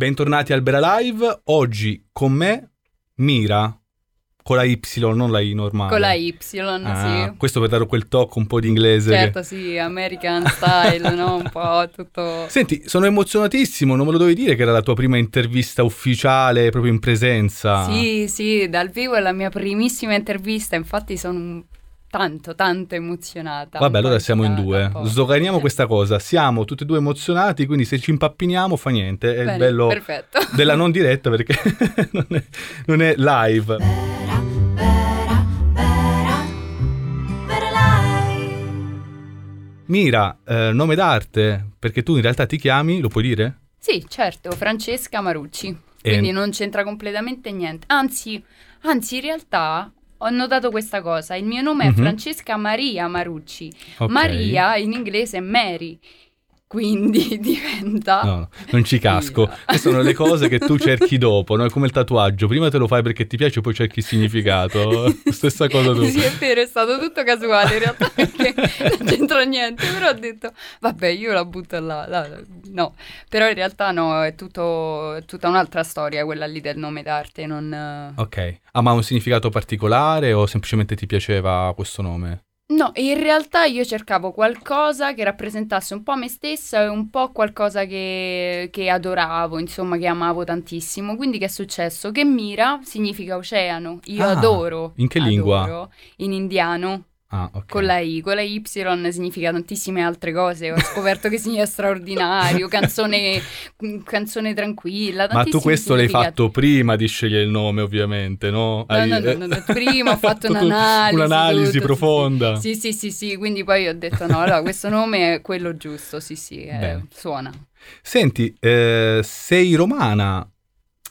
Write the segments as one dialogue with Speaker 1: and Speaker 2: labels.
Speaker 1: Bentornati al Bera Live. Oggi con me Mira con la Y, non la I normale.
Speaker 2: Con la Y,
Speaker 1: Ah,
Speaker 2: sì.
Speaker 1: Questo per dare quel tocco un po' di inglese. che-
Speaker 2: Certo, sì, American style, no? Un po' tutto...
Speaker 1: Senti, sono emozionatissimo, non me lo dovevi dire che era la tua prima intervista ufficiale proprio in presenza.
Speaker 2: Sì, sì, dal vivo è la mia primissima intervista, infatti sono tanto, tanto emozionata.
Speaker 1: Vabbè, allora siamo in due. Sdoganiamo
Speaker 2: Sì.
Speaker 1: questa cosa. Siamo tutti e due emozionati, quindi se ci impappiniamo fa niente. È il
Speaker 2: Bene,
Speaker 1: bello
Speaker 2: Perfetto.
Speaker 1: della non diretta perché non, è, non è live.
Speaker 3: Vera, vera, vera.
Speaker 1: Mira, eh, nome d'arte, perché tu in realtà ti chiami, lo puoi dire?
Speaker 2: Sì, certo, Francesca Marucci.
Speaker 1: E-
Speaker 2: Quindi non c'entra completamente niente. Anzi, anzi, in realtà ho notato questa cosa. Il mio nome
Speaker 1: Mhm.
Speaker 2: è Francesca Maria Marucci.
Speaker 1: Ok.
Speaker 2: Maria in inglese è Mary. Quindi diventa...
Speaker 1: No, no, non ci casco. Queste sono le cose che tu cerchi dopo, no? È come il tatuaggio. Prima te lo fai perché ti piace, poi cerchi il significato. Stessa cosa tu.
Speaker 2: Sì, è vero, è stato tutto casuale in realtà perché non c'entra niente, però ho detto, vabbè, io la butto là, là, no, però in realtà no, è tutto, è tutta un'altra storia quella lì del nome d'arte, non...
Speaker 1: Ok. Ah, ma ha un significato particolare o semplicemente ti piaceva questo nome?
Speaker 2: No, in realtà io cercavo qualcosa che rappresentasse un po' me stessa e un po' qualcosa che, che adoravo, insomma, che amavo tantissimo. Quindi che è successo? Che Mira significa oceano. Io
Speaker 1: Ah,
Speaker 2: adoro.
Speaker 1: in che lingua?
Speaker 2: adoro. In indiano.
Speaker 1: Ah, ok.
Speaker 2: Con la I, con la Y significa tantissime altre cose. Ho scoperto che significa straordinario, canzone, canzone tranquilla.
Speaker 1: Ma tu questo l'hai fatto prima di scegliere il nome, ovviamente, no?
Speaker 2: No,
Speaker 1: Hai-
Speaker 2: no, no, no, no, prima ho fatto un'analisi.
Speaker 1: Un'analisi
Speaker 2: tutto,
Speaker 1: profonda.
Speaker 2: Sì, sì, sì, sì, quindi poi ho detto no, allora questo nome è quello giusto, sì, sì, eh, suona.
Speaker 1: Senti, eh, sei romana,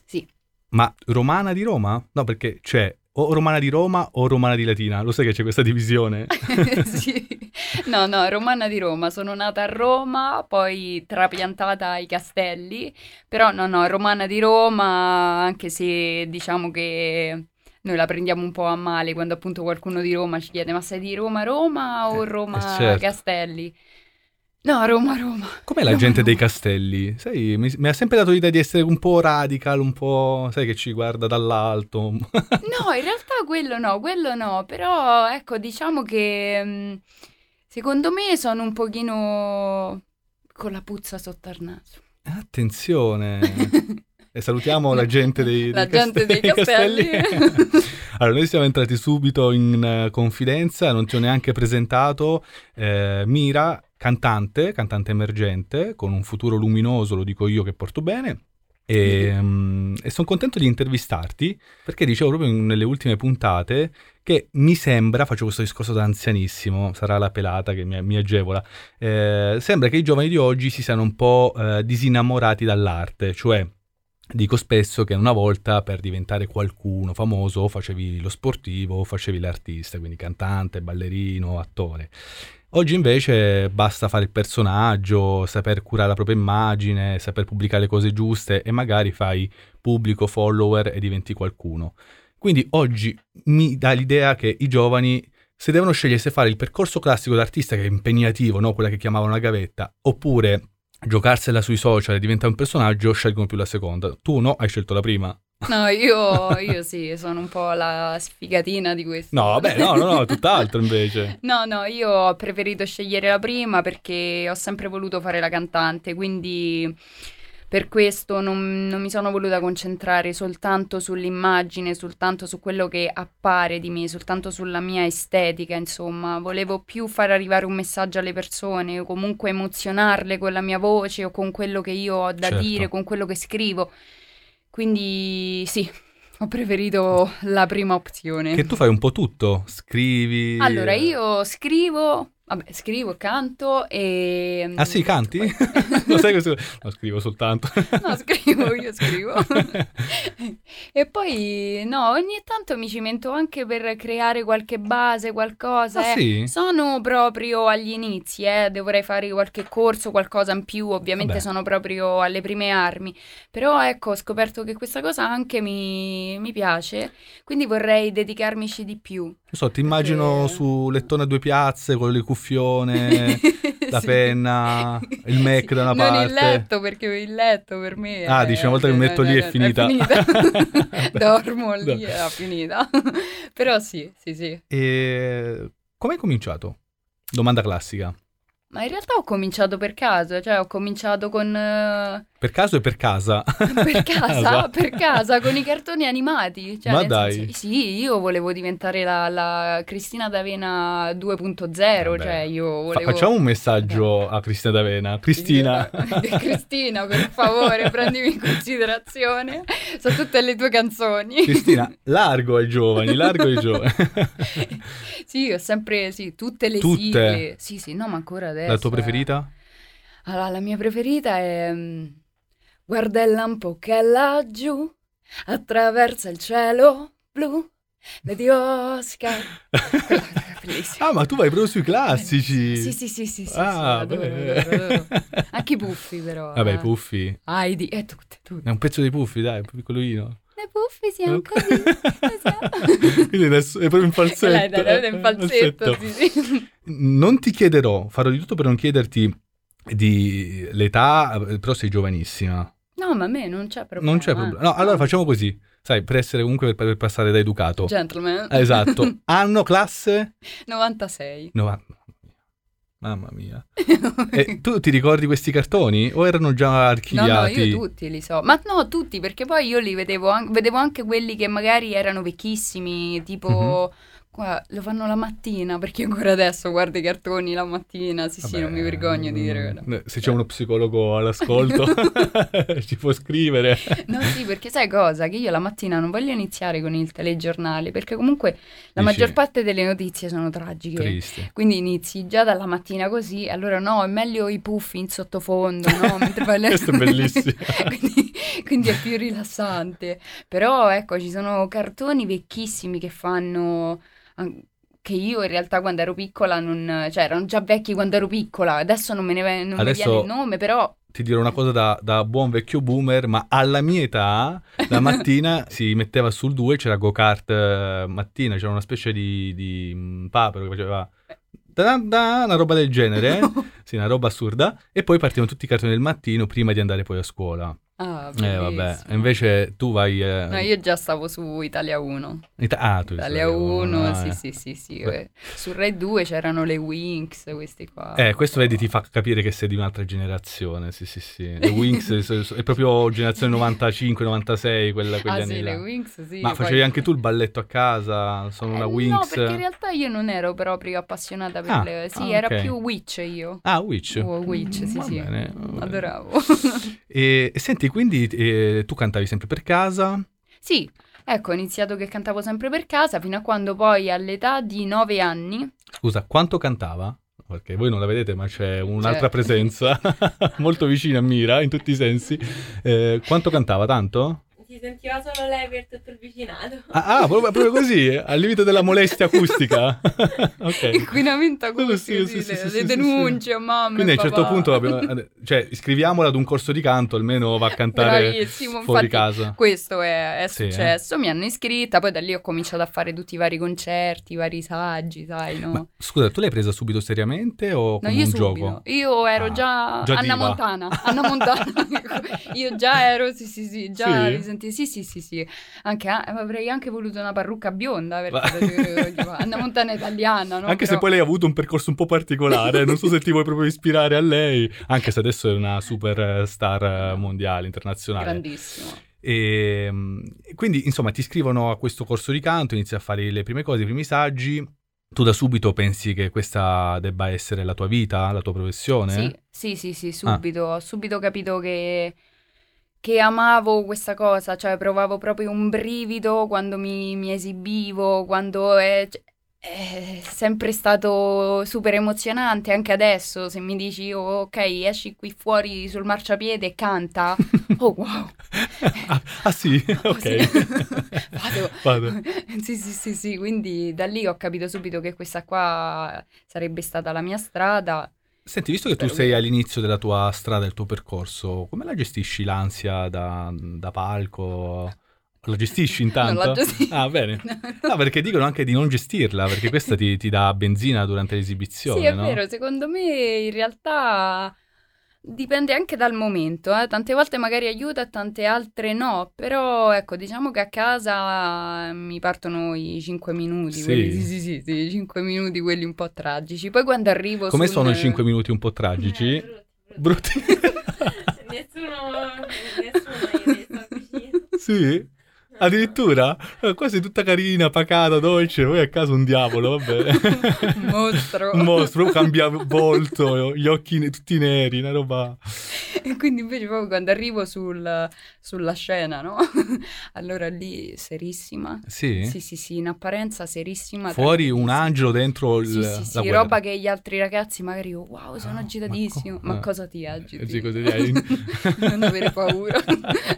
Speaker 2: Sì.
Speaker 1: ma romana di Roma? No, perché c'è o romana di Roma o romana di Latina. Lo sai che c'è questa divisione?
Speaker 2: sì. No, no, romana di Roma, sono nata a Roma, poi trapiantata ai Castelli, però no, no, romana di Roma, anche se diciamo che noi la prendiamo un po' a male quando appunto qualcuno di Roma ci chiede ma sei di Roma Roma o
Speaker 1: Eh,
Speaker 2: Roma
Speaker 1: eh, certo.
Speaker 2: Castelli? No, Roma Roma.
Speaker 1: Com'è la
Speaker 2: Roma,
Speaker 1: gente dei
Speaker 2: Roma.
Speaker 1: castelli? Sai, mi, mi ha sempre dato l'idea di essere un po' radical, un po', sai, che ci guarda dall'alto.
Speaker 2: No, in realtà quello no, quello no, però ecco, diciamo che mh, secondo me sono un pochino con la puzza sotto al naso.
Speaker 1: Attenzione. E salutiamo la gente dei,
Speaker 2: La
Speaker 1: dei
Speaker 2: gente dei
Speaker 1: castelli.
Speaker 2: castelli.
Speaker 1: allora, noi siamo entrati subito in eh, confidenza, non ti ho neanche presentato. Eh, Mira, cantante, cantante emergente, con un futuro luminoso, lo dico io che porto bene. E, mm, e sono contento di intervistarti perché dicevo proprio nelle ultime puntate che mi sembra, faccio questo discorso da anzianissimo, sarà la pelata che mi, mi agevola, eh, sembra che i giovani di oggi si siano un po' eh, disinnamorati dall'arte, cioè dico spesso che una volta per diventare qualcuno famoso facevi lo sportivo facevi l'artista, quindi cantante, ballerino, attore. Oggi invece basta fare il personaggio, saper curare la propria immagine, saper pubblicare le cose giuste e magari fai pubblico, follower e diventi qualcuno. Quindi oggi mi dà l'idea che i giovani, se devono scegliere se fare il percorso classico d'artista, che è impegnativo, no? quella che chiamavano la gavetta, oppure giocarsela sui social e diventare un personaggio, scelgono più la seconda. Tu no, hai scelto la prima.
Speaker 2: No, io, io sì, sono un po' la sfigatina di questo.
Speaker 1: No, vabbè, no, no, no, tutt'altro invece.
Speaker 2: No, no, io ho preferito scegliere la prima perché ho sempre voluto fare la cantante, quindi per questo non, non mi sono voluta concentrare soltanto sull'immagine, soltanto su quello che appare di me, soltanto sulla mia estetica, insomma, volevo più far arrivare un messaggio alle persone o comunque emozionarle con la mia voce o con quello che io ho da
Speaker 1: Certo.
Speaker 2: dire, con quello che scrivo. Quindi sì, ho preferito la prima opzione.
Speaker 1: Che tu fai un po' tutto, scrivi...
Speaker 2: Allora, io scrivo, vabbè, scrivo, canto e...
Speaker 1: Ah sì, canti? Lo sai questo? No, scrivo soltanto.
Speaker 2: No, scrivo, io scrivo. e poi, no, ogni tanto mi cimento anche per creare qualche base, qualcosa.
Speaker 1: Ah
Speaker 2: eh.
Speaker 1: sì?
Speaker 2: Sono proprio agli inizi, eh, dovrei fare qualche corso, qualcosa in più, ovviamente
Speaker 1: Vabbè.
Speaker 2: sono proprio alle prime armi, però ecco, ho scoperto che questa cosa anche mi, mi piace, quindi vorrei dedicarmici di più.
Speaker 1: Non so, ti immagino
Speaker 2: Perché-
Speaker 1: su lettone a due piazze con le cuffione, la
Speaker 2: Sì.
Speaker 1: penna, il Mac
Speaker 2: Sì,
Speaker 1: da una
Speaker 2: non
Speaker 1: parte.
Speaker 2: il letto, perché il letto per me
Speaker 1: Ah,
Speaker 2: è-
Speaker 1: dici, una volta che mi metto lì è finita.
Speaker 2: Dormo lì, è finita. Però sì, sì, sì.
Speaker 1: E come hai cominciato? Domanda classica.
Speaker 2: Ma in realtà ho cominciato per caso, cioè ho cominciato con... eh,
Speaker 1: Per caso e per casa?
Speaker 2: per casa,
Speaker 1: Casa.
Speaker 2: per casa, con i cartoni animati. Cioè,
Speaker 1: Ma dai.
Speaker 2: senso- sì, io volevo diventare la, la Cristina D'Avena 2.0,
Speaker 1: Vabbè.
Speaker 2: cioè io volevo...
Speaker 1: facciamo un messaggio a Cristina D'Avena. Cristina.
Speaker 2: Cristina, per favore, prendimi in considerazione. Sono tutte le tue canzoni.
Speaker 1: Cristina, largo ai giovani, largo ai giovani.
Speaker 2: sì, ho sempre, sì, tutte le
Speaker 1: Tutte?
Speaker 2: sigle. Sì, sì, no, ma ancora adesso.
Speaker 1: La tua
Speaker 2: eh.
Speaker 1: preferita?
Speaker 2: Allora, la mia preferita è... Guarda il lampo che è laggiù, attraversa il cielo blu, vedi Oscar. È.
Speaker 1: Ah, ma tu vai proprio sui classici.
Speaker 2: Sì, sì, sì, sì, sì, sì,
Speaker 1: Ah, beh.
Speaker 2: adoro. Anche i puffi, però.
Speaker 1: Vabbè,
Speaker 2: eh.
Speaker 1: i puffi.
Speaker 2: Heidi, e tutte, tutte.
Speaker 1: È un pezzo dei puffi, dai, piccolino.
Speaker 2: Le puffi siamo così.
Speaker 1: Quindi adesso è proprio in falsetto.
Speaker 2: Dai, dai, dai, in falsetto,
Speaker 1: Falsetto.
Speaker 2: sì, sì.
Speaker 1: Non ti chiederò, farò di tutto per non chiederti di l'età, però sei giovanissima.
Speaker 2: No, ma a me non c'è problema.
Speaker 1: Non c'è problema. No, allora facciamo così. Sai, per essere comunque per, per passare da educato.
Speaker 2: Gentleman.
Speaker 1: Ah, Esatto. Anno, classe?
Speaker 2: 96.
Speaker 1: 90. Mamma mia. E tu ti ricordi questi cartoni o erano già
Speaker 2: No, no,
Speaker 1: archiviati?
Speaker 2: io tutti li so. Ma no, tutti, perché poi io li vedevo, an- vedevo anche quelli che magari erano vecchissimi, tipo...
Speaker 1: Mhm.
Speaker 2: Qua, lo fanno la mattina, perché ancora adesso guardo i cartoni la mattina. Sì, sì,
Speaker 1: Vabbè,
Speaker 2: non mi vergogno di dire.
Speaker 1: mm, Se c'è uno psicologo all'ascolto, ci può scrivere.
Speaker 2: No, sì, perché sai cosa? Che io la mattina non voglio iniziare con il telegiornale, perché comunque la
Speaker 1: Dici-
Speaker 2: maggior parte delle notizie sono tragiche.
Speaker 1: Triste.
Speaker 2: Quindi inizi già dalla mattina così, allora no, è meglio i puffi in sottofondo, no? Mentre fai le-
Speaker 1: Questo è bellissimo.
Speaker 2: quindi, quindi è più rilassante. Però ecco, ci sono cartoni vecchissimi che fanno... che io in realtà quando ero piccola non... cioè erano già vecchi quando ero piccola, adesso non me ne ve- non mi
Speaker 1: Adesso-
Speaker 2: viene il nome, però...
Speaker 1: Ti dirò una cosa da, da buon vecchio boomer, ma alla mia età, la mattina si metteva sul 2, c'era go-kart eh, mattina, c'era una specie di, di mm, papero che faceva una roba del genere, sì, una roba assurda, e poi partivano tutti i cartoni del mattino prima di andare poi a scuola.
Speaker 2: Ah,
Speaker 1: Eh vabbè, invece tu vai... eh,
Speaker 2: No, io già stavo su Italia 1.
Speaker 1: Ita- ah, tu
Speaker 2: Italia
Speaker 1: sei-
Speaker 2: 1,
Speaker 1: ah,
Speaker 2: sì,
Speaker 1: eh.
Speaker 2: sì, sì, sì.
Speaker 1: Beh.
Speaker 2: eh. Su Rai 2 c'erano le Winx, questi qua.
Speaker 1: Eh, questo vedi ti fa capire che sei di un'altra generazione, sì sì sì. Le Winx è proprio generazione 95-96, quella, quegli
Speaker 2: Ah
Speaker 1: anni
Speaker 2: sì,
Speaker 1: là.
Speaker 2: le Winx, sì.
Speaker 1: Ma
Speaker 2: poi-
Speaker 1: facevi anche tu il balletto a casa? Sono una
Speaker 2: Eh,
Speaker 1: Winx?
Speaker 2: No, perché in realtà io non ero proprio appassionata per
Speaker 1: Ah,
Speaker 2: le... Sì,
Speaker 1: ah,
Speaker 2: era
Speaker 1: ok.
Speaker 2: più Witch io.
Speaker 1: Ah, Witch.
Speaker 2: Oh, Witch, sì,
Speaker 1: Va
Speaker 2: sì.
Speaker 1: bene.
Speaker 2: Adoravo.
Speaker 1: E, e senti, quindi eh, tu cantavi sempre per casa?
Speaker 2: sì, ecco, ho iniziato che cantavo sempre per casa fino a quando poi all'età di nove anni...
Speaker 1: Scusa, quanto cantava? Perché voi non la vedete, ma c'è un'altra
Speaker 2: Cioè-
Speaker 1: presenza molto vicina a Mira in tutti i sensi. Eh, quanto cantava? Tanto?
Speaker 4: Si sentiva solo lei per tutto il vicinato.
Speaker 1: Ah, ah, proprio, proprio così? Al limite della molestia acustica? ok.
Speaker 2: Inquinamento acustico,
Speaker 1: sì,
Speaker 2: sì,
Speaker 1: sì,
Speaker 2: le,
Speaker 1: sì,
Speaker 2: le
Speaker 1: sì, sì,
Speaker 2: denunce mamma
Speaker 1: Quindi a un certo punto, abbiamo- cioè, iscriviamola ad un corso di canto, almeno va a cantare
Speaker 2: Bravissimo,
Speaker 1: fuori
Speaker 2: infatti
Speaker 1: casa.
Speaker 2: Questo è, è
Speaker 1: Sì, eh.
Speaker 2: successo, mi hanno iscritta, poi da lì ho cominciato a fare tutti i vari concerti, i vari saggi, sai, no?
Speaker 1: Ma scusa, tu l'hai presa subito seriamente o
Speaker 2: No,
Speaker 1: come
Speaker 2: io
Speaker 1: un
Speaker 2: subito.
Speaker 1: gioco?
Speaker 2: Io ero
Speaker 1: Ah,
Speaker 2: già,
Speaker 1: già
Speaker 2: Anna. Montana. Anna Montana. io già ero, sì, sì, sì, già
Speaker 1: Sì?
Speaker 2: Senti- sì, sì, sì, sì. Anche, ah, avrei anche voluto una parrucca bionda perché Anna Montana italiana, no?
Speaker 1: Anche se
Speaker 2: Però-
Speaker 1: poi lei ha avuto un percorso un po' particolare, non so se ti vuoi proprio ispirare a lei, anche se adesso è una super star mondiale, internazionale.
Speaker 2: Grandissimo.
Speaker 1: E, mm, quindi, insomma, ti iscrivono a questo corso di canto, inizi a fare le prime cose, i primi saggi. Tu da subito pensi che questa debba essere la tua vita, la tua professione?
Speaker 2: Sì, sì, sì, sì,
Speaker 1: Ah.
Speaker 2: subito. Ho subito capito che, che amavo questa cosa, cioè provavo proprio un brivido quando mi, mi esibivo, quando è, cioè, è sempre stato super emozionante, anche adesso, se mi dici, oh, ok, esci qui fuori sul marciapiede e canta, oh wow.
Speaker 1: ah, ah, sì,
Speaker 2: Oh,
Speaker 1: ok.
Speaker 2: sì. Vado.
Speaker 1: Vado.
Speaker 2: Sì, sì, sì, sì, quindi da lì ho capito subito che questa qua sarebbe stata la mia strada.
Speaker 1: Senti, visto che tu sei all'inizio della tua strada, del tuo percorso, come la gestisci l'ansia da, da palco? La gestisci intanto?
Speaker 2: Non la gestisco.
Speaker 1: Ah, bene. No, perché dicono anche di non gestirla, perché questa ti, ti dà benzina durante l'esibizione,
Speaker 2: Sì, è
Speaker 1: no?
Speaker 2: vero, secondo me in realtà dipende anche dal momento, eh. Tante volte magari aiuta e tante altre no, però ecco, diciamo che a casa mi partono i 5 minuti,
Speaker 1: Sì.
Speaker 2: quelli, sì, sì, sì, sì, i 5 minuti quelli un po' tragici. Poi quando arrivo
Speaker 1: Come
Speaker 2: sul-
Speaker 1: sono i 5 minuti un po' tragici?
Speaker 4: Eh, brutti,
Speaker 1: Brutti.
Speaker 4: nessuno, nessuno sta vicino.
Speaker 1: sì? Addirittura? Eh, Qua sei tutta carina, pacata, dolce, poi a casa un diavolo, vabbè.
Speaker 2: Un mostro.
Speaker 1: un mostro, cambia volto, gli occhi tutti neri, una roba...
Speaker 2: E quindi invece proprio quando arrivo sul- sulla scena, no? Allora lì serissima.
Speaker 1: Sì?
Speaker 2: Sì, sì, sì, in apparenza serissima.
Speaker 1: Fuori un angelo dentro il,
Speaker 2: Sì, sì,
Speaker 1: la
Speaker 2: sì,
Speaker 1: guerra.
Speaker 2: roba che gli altri ragazzi magari, oh, wow, sono
Speaker 1: Ah, ma
Speaker 2: agitatissimo.
Speaker 1: co-
Speaker 2: Ma,
Speaker 1: ah.
Speaker 2: cosa ti agiti?
Speaker 1: Eh, sì, cosa ti hai?
Speaker 2: non avere paura.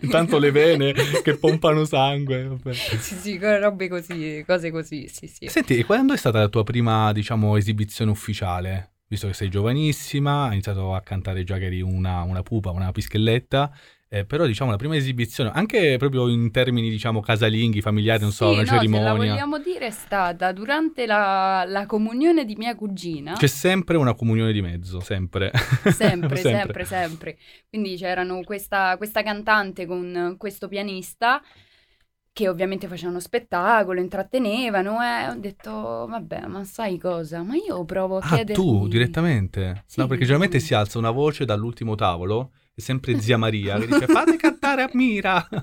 Speaker 1: Intanto le vene che pompano sangue. Vabbè.
Speaker 2: sì, sì, robe così, cose così, sì, sì.
Speaker 1: Senti, e quando è stata la tua prima, diciamo, esibizione ufficiale? Visto che sei giovanissima, hai iniziato a cantare già che eri una, una pupa, una pischelletta, eh, però diciamo la prima esibizione, anche proprio in termini, diciamo, casalinghi, familiari, non so,
Speaker 2: Sì,
Speaker 1: una
Speaker 2: no, Se la
Speaker 1: cerimonia.
Speaker 2: vogliamo dire è stata durante la, la comunione di mia cugina.
Speaker 1: C'è sempre una comunione di mezzo, sempre.
Speaker 2: Sempre, sempre, sempre. Quindi c'erano questa, questa cantante con questo pianista che ovviamente facevano spettacolo, intrattenevano e ho detto, vabbè, ma sai cosa? Ma io provo a
Speaker 1: Ah,
Speaker 2: chiedergli...
Speaker 1: tu direttamente?
Speaker 2: Sì,
Speaker 1: no, perché generalmente
Speaker 2: sì.
Speaker 1: si alza una voce dall'ultimo tavolo, è sempre zia Maria che dice fate cantare a Mira.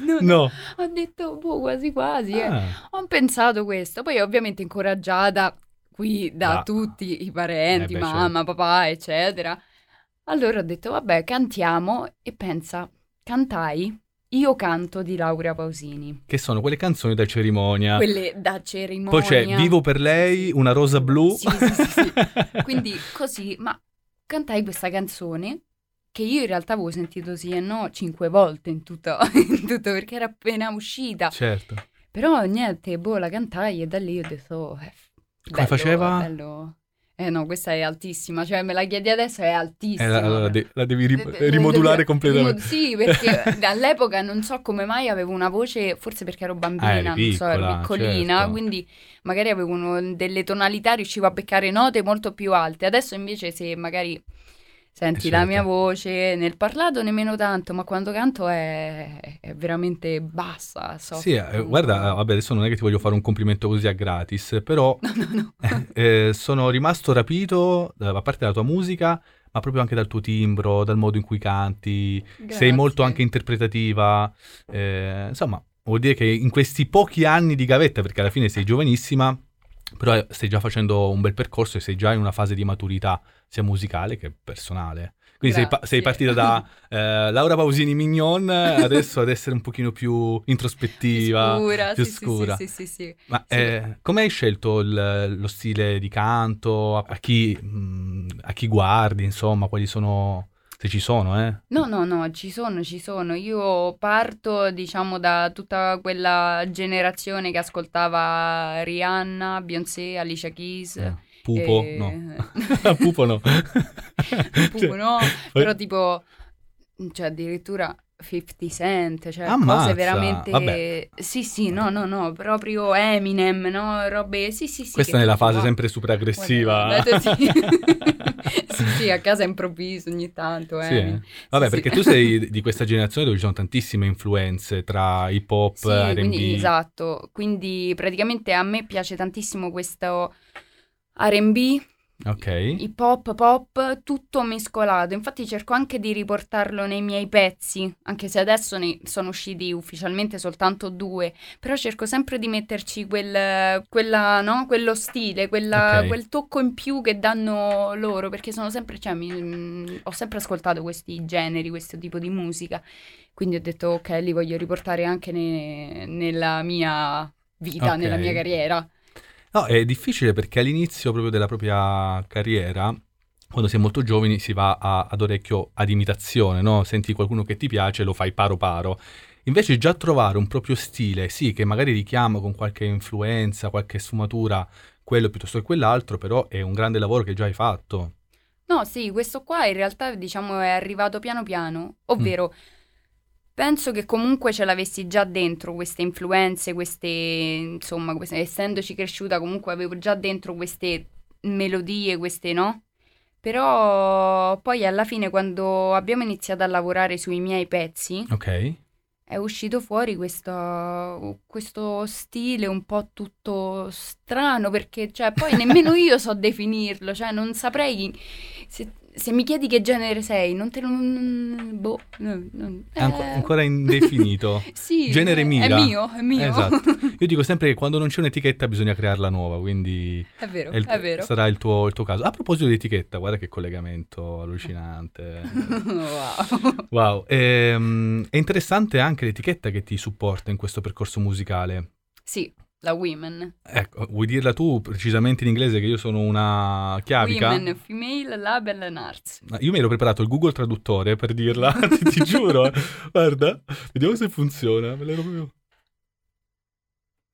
Speaker 2: No, no. Ho detto, boh, quasi quasi. eh.
Speaker 1: Ah,
Speaker 2: Ho pensato questo, poi ovviamente incoraggiata qui da
Speaker 1: Ah.
Speaker 2: tutti i parenti,
Speaker 1: Eh beh,
Speaker 2: mamma, papà, eccetera. Allora ho detto, vabbè, cantiamo e pensa, cantai Io canto di Laura Pausini.
Speaker 1: che sono quelle canzoni da cerimonia.
Speaker 2: Quelle da cerimonia.
Speaker 1: Poi c'è Vivo per lei, una rosa blu.
Speaker 2: Sì, sì, sì, sì. Quindi così, ma cantai questa canzone che io in realtà avevo sentito sì e no cinque volte in tutto, in tutto perché era appena uscita.
Speaker 1: certo.
Speaker 2: Però niente, boh, la cantai e da lì ho detto, oh, eh,
Speaker 1: Come
Speaker 2: bello,
Speaker 1: faceva?
Speaker 2: bello. Eh no, questa è altissima, cioè me la chiedi adesso è
Speaker 1: Eh,
Speaker 2: altissima.
Speaker 1: la, la de- la devi ri-
Speaker 2: De- de-
Speaker 1: rimodulare
Speaker 2: de-
Speaker 1: completamente.
Speaker 2: rimod- Sì, perché all'epoca non so come mai avevo una voce, forse perché ero bambina,
Speaker 1: Ah, eri
Speaker 2: non so, ero
Speaker 1: piccola,
Speaker 2: piccolina,
Speaker 1: certo.
Speaker 2: quindi magari avevo uno- delle tonalità, riuscivo a beccare note molto più alte. Adesso invece se magari senti
Speaker 1: Eh,
Speaker 2: la
Speaker 1: certo.
Speaker 2: mia voce, nel parlato nemmeno tanto, ma quando canto è, è veramente bassa, soft.
Speaker 1: Sì, eh, guarda, vabbè, adesso non è che ti voglio fare un complimento così a gratis, però
Speaker 2: No, no, no.
Speaker 1: eh, sono rimasto rapito, eh, a parte dalla tua musica, ma proprio anche dal tuo timbro, dal modo in cui canti. Sei
Speaker 2: Grazie.
Speaker 1: molto anche interpretativa. eh, insomma, vuol dire che in questi pochi anni di gavetta, perché alla fine sei giovanissima, però stai già facendo un bel percorso e sei già in una fase di maturità, sia musicale che personale. Quindi sei, pa- sei partita da eh, Laura Pausini Mignon adesso ad essere un pochino più introspettiva.
Speaker 2: Scura,
Speaker 1: più
Speaker 2: sì, sì,
Speaker 1: scura.
Speaker 2: Sì, sì, sì, sì.
Speaker 1: Ma eh, come hai scelto il- lo stile di canto? A, a chi, mh, a chi guardi, insomma, quali sono, se ci sono, eh?
Speaker 2: No, no, no, ci sono, ci sono. Io parto, diciamo, da tutta quella generazione che ascoltava Rihanna, Beyoncé, Alicia Keys.
Speaker 1: Eh, Pupo?
Speaker 2: e-
Speaker 1: No. Pupo no.
Speaker 2: Pupo
Speaker 1: Cioè,
Speaker 2: no,
Speaker 1: poi-
Speaker 2: però tipo, cioè addirittura 50 Cent, cioè
Speaker 1: Ammazza,
Speaker 2: cose veramente...
Speaker 1: vabbè.
Speaker 2: Sì, sì, no, no, no, proprio Eminem, no, robe... Sì, sì, sì.
Speaker 1: Questa
Speaker 2: che
Speaker 1: nella fase
Speaker 2: wow.
Speaker 1: sempre super aggressiva.
Speaker 2: Guarda, sì. sì, sì, a casa improvviso ogni tanto.
Speaker 1: Sì, eh? Vabbè,
Speaker 2: Sì, sì.
Speaker 1: perché tu sei di questa generazione dove ci sono tantissime influenze tra hip hop,
Speaker 2: Sì,
Speaker 1: R&B.
Speaker 2: quindi esatto. Quindi praticamente a me piace tantissimo questo R&B,
Speaker 1: Ok.
Speaker 2: hip hop, pop, tutto mescolato. Infatti cerco anche di riportarlo nei miei pezzi, anche se adesso ne sono usciti ufficialmente soltanto due, però cerco sempre di metterci quel, quella, no? quello stile, quella-
Speaker 1: Ok.
Speaker 2: quel tocco in più che danno loro, perché sono sempre, cioè, mi- mm, ho sempre ascoltato questi generi, questo tipo di musica, quindi ho detto ok, li voglio riportare anche ne- nella mia vita,
Speaker 1: Ok.
Speaker 2: nella mia carriera.
Speaker 1: No, è difficile perché all'inizio proprio della propria carriera, quando si è molto giovani, si va a- ad orecchio ad imitazione, no? Senti qualcuno che ti piace, lo fai paro paro. Invece già trovare un proprio stile, sì, che magari richiama con qualche influenza, qualche sfumatura, quello piuttosto che quell'altro, però è un grande lavoro che già hai fatto.
Speaker 2: No, sì, questo qua in realtà diciamo è arrivato piano piano, ovvero Penso che comunque ce l'avessi già dentro queste influenze, queste, insomma, queste- essendoci cresciuta comunque avevo già dentro queste melodie, queste no? Però poi alla fine quando abbiamo iniziato a lavorare sui miei pezzi
Speaker 1: Ok.
Speaker 2: è uscito fuori questo, questo stile un po' tutto strano perché cioè, poi nemmeno io so definirlo, cioè non saprei se, se mi chiedi che genere sei, non te lo... non- boh, no, non-
Speaker 1: È anco-
Speaker 2: eh,
Speaker 1: ancora indefinito.
Speaker 2: sì,
Speaker 1: genere mira.
Speaker 2: È mio, è mio.
Speaker 1: Esatto. Io dico sempre che quando non c'è un'etichetta bisogna crearla nuova, quindi
Speaker 2: è vero,
Speaker 1: è il-
Speaker 2: è vero.
Speaker 1: sarà il tuo, il tuo caso. A proposito di etichetta, guarda che collegamento allucinante.
Speaker 2: wow.
Speaker 1: Wow, ehm, è interessante anche l'etichetta che ti supporta in questo percorso musicale.
Speaker 2: Sì, la Women.
Speaker 1: Ecco, vuoi dirla tu precisamente in inglese che io sono una chiavica?
Speaker 2: Women, Female Label and Arts.
Speaker 1: Io mi ero preparato il Google Traduttore per dirla, ti, ti giuro. Guarda, vediamo se funziona. Me l'ero proprio...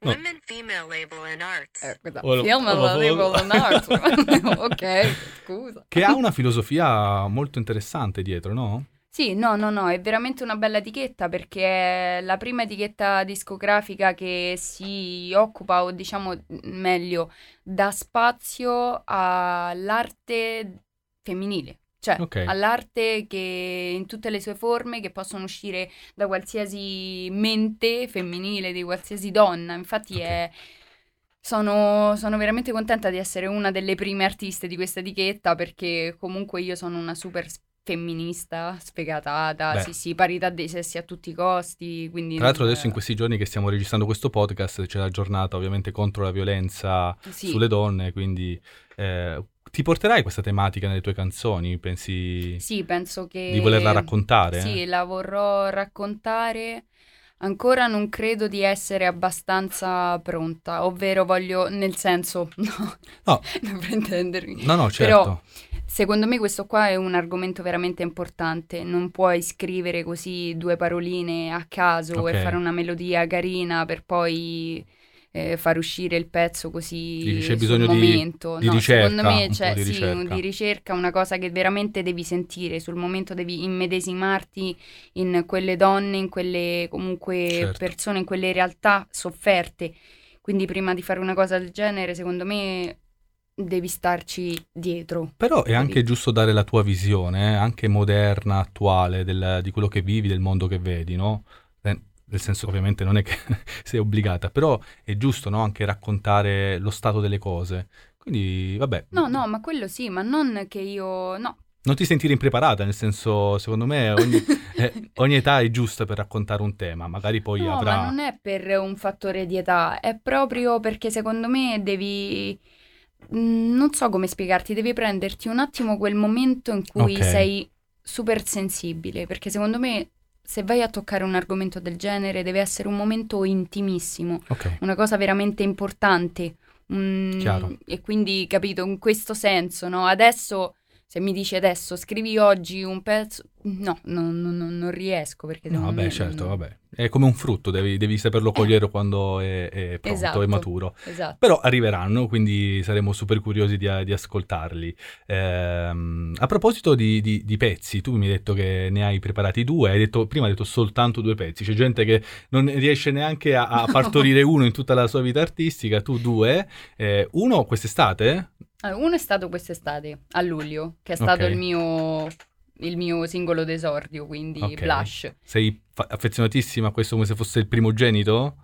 Speaker 1: No.
Speaker 5: Women Female Label and Arts.
Speaker 2: Eh,
Speaker 1: Oh.
Speaker 2: Film
Speaker 1: Oh,
Speaker 2: and
Speaker 1: oh,
Speaker 2: Label
Speaker 1: oh.
Speaker 2: and Arts. ok, scusa.
Speaker 1: Che ha una filosofia molto interessante dietro, no?
Speaker 2: Sì, no, no, no, è veramente una bella etichetta perché è la prima etichetta discografica che si occupa, o diciamo meglio, dà spazio all'arte femminile. Cioè,
Speaker 1: Ok.
Speaker 2: all'arte che in tutte le sue forme, che possono uscire da qualsiasi mente femminile, di qualsiasi donna. Infatti
Speaker 1: Ok.
Speaker 2: è... Sono, sono veramente contenta di essere una delle prime artiste di questa etichetta perché comunque io sono una super femminista, sfegatata,
Speaker 1: Beh.
Speaker 2: sì sì, parità dei sessi a tutti i costi, quindi...
Speaker 1: Tra l'altro adesso in questi giorni che stiamo registrando questo podcast c'è la giornata ovviamente contro la violenza
Speaker 2: Sì.
Speaker 1: sulle donne, quindi eh, ti porterai questa tematica nelle tue canzoni? Pensi
Speaker 2: Sì, penso che...
Speaker 1: di volerla raccontare?
Speaker 2: Sì, la vorrò raccontare. Ancora non credo di essere abbastanza pronta, ovvero voglio, nel senso, no,
Speaker 1: No.
Speaker 2: non per intendermi.
Speaker 1: No, no,
Speaker 2: Però-
Speaker 1: certo.
Speaker 2: Secondo me questo qua è un argomento veramente importante, non puoi scrivere così due paroline a caso e
Speaker 1: Ok.
Speaker 2: fare una melodia carina per poi eh, far uscire il pezzo così
Speaker 1: c'è
Speaker 2: sul
Speaker 1: bisogno di-
Speaker 2: momento.
Speaker 1: di
Speaker 2: No,
Speaker 1: ricerca,
Speaker 2: secondo me c'è
Speaker 1: di
Speaker 2: sì,
Speaker 1: ricerca.
Speaker 2: di ricerca, una cosa che veramente devi sentire, sul momento devi immedesimarti in quelle donne, in quelle comunque
Speaker 1: Certo.
Speaker 2: persone, in quelle realtà sofferte. Quindi prima di fare una cosa del genere, secondo me devi starci dietro.
Speaker 1: Però è anche giusto dare la tua visione, eh, anche moderna, attuale, del- di quello che vivi, del mondo che vedi, no? Eh, nel senso ovviamente non è che sei obbligata, però è giusto, no? Anche raccontare lo stato delle cose. Quindi, vabbè,
Speaker 2: No, no, ma quello sì, ma non che io... No,
Speaker 1: non ti sentire impreparata, nel senso, secondo me ogni, eh, ogni età è giusta per raccontare un tema, magari poi
Speaker 2: no,
Speaker 1: avrà...
Speaker 2: ma non è per un fattore di età, è proprio perché secondo me devi... mm, Non so come spiegarti, devi prenderti un attimo quel momento in cui
Speaker 1: Ok.
Speaker 2: sei super sensibile, perché secondo me se vai a toccare un argomento del genere deve essere un momento intimissimo,
Speaker 1: Ok,
Speaker 2: una cosa veramente importante. Mm, e quindi, capito, in questo senso, no? Adesso, se mi dici adesso, scrivi oggi un pezzo, no, non, non- non- non riesco perché
Speaker 1: no, vabbè,
Speaker 2: me
Speaker 1: certo,
Speaker 2: non-
Speaker 1: vabbè. È come un frutto, devi, devi saperlo cogliere quando è, è pronto,
Speaker 2: Esatto.
Speaker 1: è maturo.
Speaker 2: Esatto.
Speaker 1: Però arriveranno, quindi saremo super curiosi di, di ascoltarli. Ehm, a proposito di, di- di pezzi, tu mi hai detto che ne hai preparati due, hai detto, prima hai detto soltanto due pezzi, c'è gente che non riesce neanche a, a partorire uno in tutta la sua vita artistica, tu due. Eh, uno quest'estate?
Speaker 2: Allora, uno è stato quest'estate, a luglio, che è stato
Speaker 1: Ok.
Speaker 2: il mio, il mio singolo d'esordio, quindi
Speaker 1: Ok.
Speaker 2: Blush.
Speaker 1: Sei fa- affezionatissima a questo come se fosse il primogenito?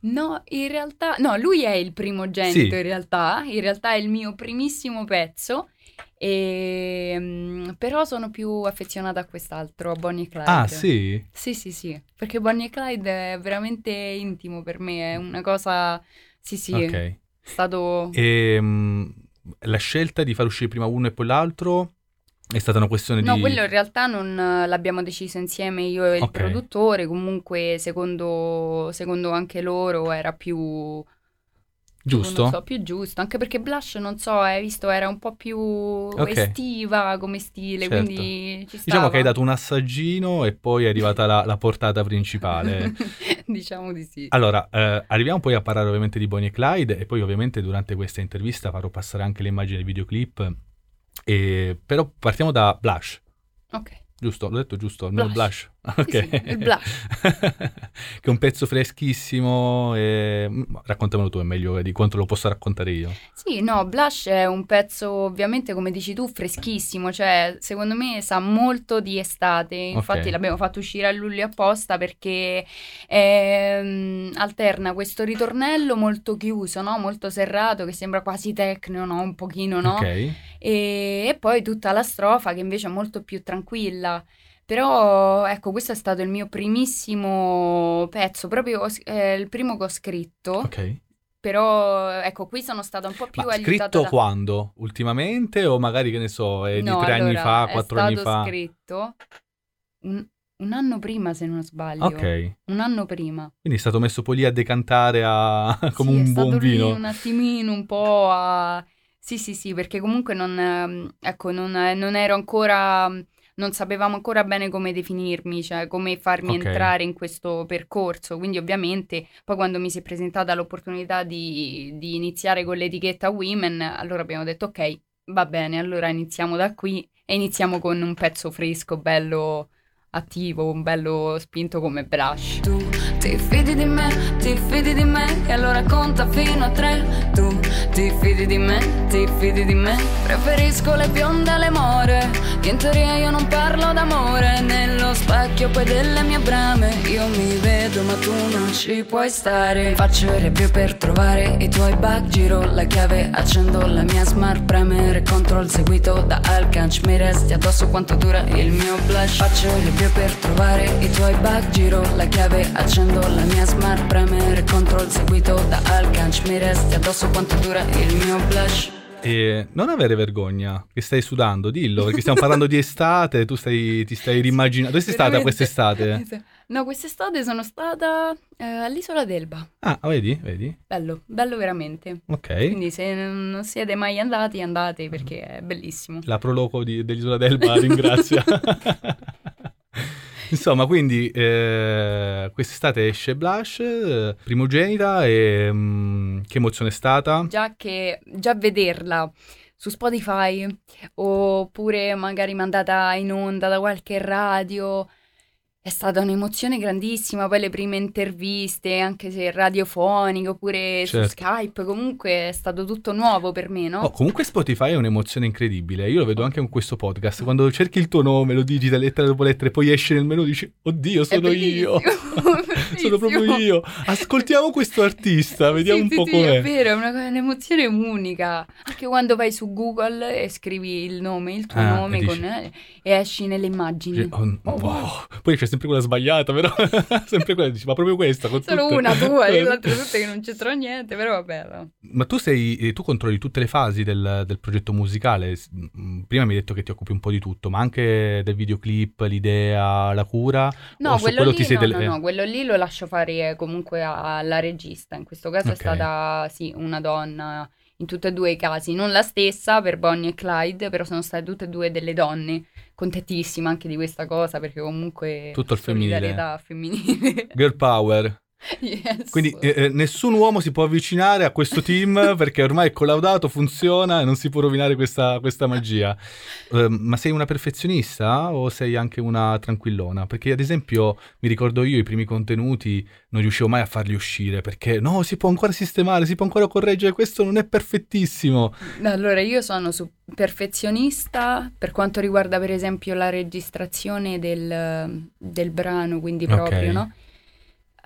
Speaker 2: No, in realtà, no, lui è il primogenito
Speaker 1: Sì.
Speaker 2: in realtà, in realtà è il mio primissimo pezzo, e, mm, però sono più affezionata a quest'altro, a Bonnie e Clyde.
Speaker 1: Ah, sì?
Speaker 2: Sì, sì, sì, perché Bonnie e Clyde è veramente intimo per me, è una cosa, sì, sì, è
Speaker 1: Ok.
Speaker 2: stato...
Speaker 1: E mm, la scelta di far uscire prima uno e poi l'altro è stata una questione
Speaker 2: No,
Speaker 1: di...
Speaker 2: quello in realtà non eh, l'abbiamo deciso insieme io e il
Speaker 1: Ok.
Speaker 2: produttore, comunque secondo, secondo anche loro era più...
Speaker 1: Giusto?
Speaker 2: Non so, più giusto, anche perché Blush, non so, hai visto, era un po' più estiva come stile,
Speaker 1: Certo.
Speaker 2: quindi ci stava.
Speaker 1: Diciamo che hai dato un assaggino e poi è arrivata la, la portata principale.
Speaker 2: diciamo di sì.
Speaker 1: Allora, eh, arriviamo poi a parlare ovviamente di Bonnie e Clyde e poi ovviamente durante questa intervista farò passare anche le immagini del videoclip. E, però partiamo da Blush,
Speaker 2: Ok.
Speaker 1: giusto? L'ho detto giusto? Almeno
Speaker 2: Blush.
Speaker 1: Blush. Ok.
Speaker 2: Sì, sì, il blush.
Speaker 1: che è un pezzo freschissimo. E... mm, Raccontamelo tu, è meglio di quanto lo posso raccontare io.
Speaker 2: Sì, no, Blush è un pezzo ovviamente come dici tu freschissimo, cioè secondo me sa molto di estate, infatti
Speaker 1: Ok.
Speaker 2: l'abbiamo fatto uscire a luglio apposta perché ehm, alterna questo ritornello molto chiuso, no? Molto serrato che sembra quasi techno, no? Un pochino, no?
Speaker 1: Ok.
Speaker 2: E, e poi tutta la strofa che invece è molto più tranquilla. Però ecco, questo è stato il mio primissimo pezzo, proprio eh, il primo che ho scritto.
Speaker 1: Ok.
Speaker 2: Però ecco, qui sono stata un po' più
Speaker 1: Ma
Speaker 2: aiutata
Speaker 1: scritto
Speaker 2: da...
Speaker 1: quando? Ultimamente o magari che ne so, è di
Speaker 2: No,
Speaker 1: tre anni
Speaker 2: allora,
Speaker 1: fa,
Speaker 2: è
Speaker 1: quattro anni
Speaker 2: stato
Speaker 1: fa?
Speaker 2: scritto un, un anno prima, se non sbaglio.
Speaker 1: Ok.
Speaker 2: Un anno prima.
Speaker 1: Quindi è stato messo poi lì a decantare a... come
Speaker 2: Sì, è
Speaker 1: un
Speaker 2: stato
Speaker 1: buon vino.
Speaker 2: un attimino, un po' a... Sì, sì, sì, perché comunque non, ehm, ecco, non, eh, non ero ancora, non sapevamo ancora bene come definirmi, cioè come farmi
Speaker 1: Ok.
Speaker 2: entrare in questo percorso. Quindi ovviamente poi quando mi si è presentata l'opportunità di, di iniziare con l'etichetta Women, allora abbiamo detto ok, va bene, allora iniziamo da qui e iniziamo con un pezzo fresco, bello attivo, un bello spinto come Blush.
Speaker 6: Ti fidi di me, ti fidi di me, e allora conta fino a tre. Tu ti fidi di me, ti fidi di me. Preferisco le bionde alle more, che in teoria io non parlo d'amore. Nello specchio poi delle mie brame, io mi vedo ma tu non ci puoi stare. Faccio il review per trovare i tuoi bug, giro la chiave, accendo la mia smart, premere control seguito da Alcanch. Mi resti addosso quanto dura il mio blush. Faccio il review per trovare i tuoi bug, giro la chiave, accendo la mia smart, premere control seguito da Alcanch. Mi resti addosso quanto dura il mio blush.
Speaker 1: E non avere vergogna, che stai sudando, dillo, perché stiamo parlando di estate, tu stai, ti stai rimmaginando. Dove sei stata quest'estate?
Speaker 2: No, quest'estate sono stata eh, all'isola d'Elba.
Speaker 1: Ah, vedi, vedi?
Speaker 2: Bello, bello veramente.
Speaker 1: Ok.
Speaker 2: Quindi se non siete mai andati, andate perché è bellissimo.
Speaker 1: La proloco di- dell'isola d'Elba ringrazia. Insomma, quindi eh, quest'estate esce Blush, eh, primogenita, e mm, che emozione è stata?
Speaker 2: Già che già vederla su Spotify oppure magari mandata in onda da qualche radio è stata un'emozione grandissima. Poi le prime interviste, anche se radiofoniche oppure
Speaker 1: Certo.
Speaker 2: su Skype, comunque è stato tutto nuovo per me, no?
Speaker 1: Oh, comunque Spotify è un'emozione incredibile. Io lo vedo anche con questo podcast. Quando cerchi il tuo nome, lo digita lettera dopo lettera, e poi esce nel menu e dici: Oddio, sono io. sono proprio io. Ascoltiamo questo artista, vediamo
Speaker 2: Sì,
Speaker 1: un
Speaker 2: sì,
Speaker 1: po'
Speaker 2: sì,
Speaker 1: com'è.
Speaker 2: è vero, è una- un'emozione unica. Anche quando vai su Google e scrivi il nome, il tuo
Speaker 1: Ah,
Speaker 2: nome
Speaker 1: e
Speaker 2: con, eh, e esci nelle immagini.
Speaker 1: Oh,
Speaker 2: Oh,
Speaker 1: wow. Poi c'è sempre quella sbagliata, però sempre quella dici, ma proprio questa. Con
Speaker 2: Solo
Speaker 1: tutte-
Speaker 2: una tua, e le altre tutte che non c'entrano niente, però vabbè. no.
Speaker 1: Ma tu sei, eh, tu controlli tutte le fasi del, del progetto musicale. Mm, Prima mi hai detto che ti occupi un po' di tutto, ma anche del videoclip, l'idea, la cura.
Speaker 2: No, quello
Speaker 1: quello
Speaker 2: lì,
Speaker 1: ti sei
Speaker 2: no,
Speaker 1: delle-
Speaker 2: no, no, quello lì lo lascio fare comunque alla regista. In questo caso
Speaker 1: Ok.
Speaker 2: è stata, sì, una donna. In tutti e due i casi, non la stessa per Bonnie e Clyde, però sono state tutte e due delle donne. Contentissima anche di questa cosa perché comunque
Speaker 1: Tutto il femminile.
Speaker 2: femminile.
Speaker 1: Girl power.
Speaker 2: Yes.
Speaker 1: Quindi eh, eh, nessun uomo si può avvicinare a questo team perché ormai è collaudato, funziona e non si può rovinare questa, questa magia. Eh, ma sei una perfezionista o sei anche una tranquillona? Perché ad esempio mi ricordo io i primi contenuti non riuscivo mai a farli uscire perché no, si può ancora sistemare, si può ancora correggere, questo non è perfettissimo.
Speaker 2: Allora, io sono perfezionista per quanto riguarda, per esempio, la registrazione del, del brano, quindi proprio, no?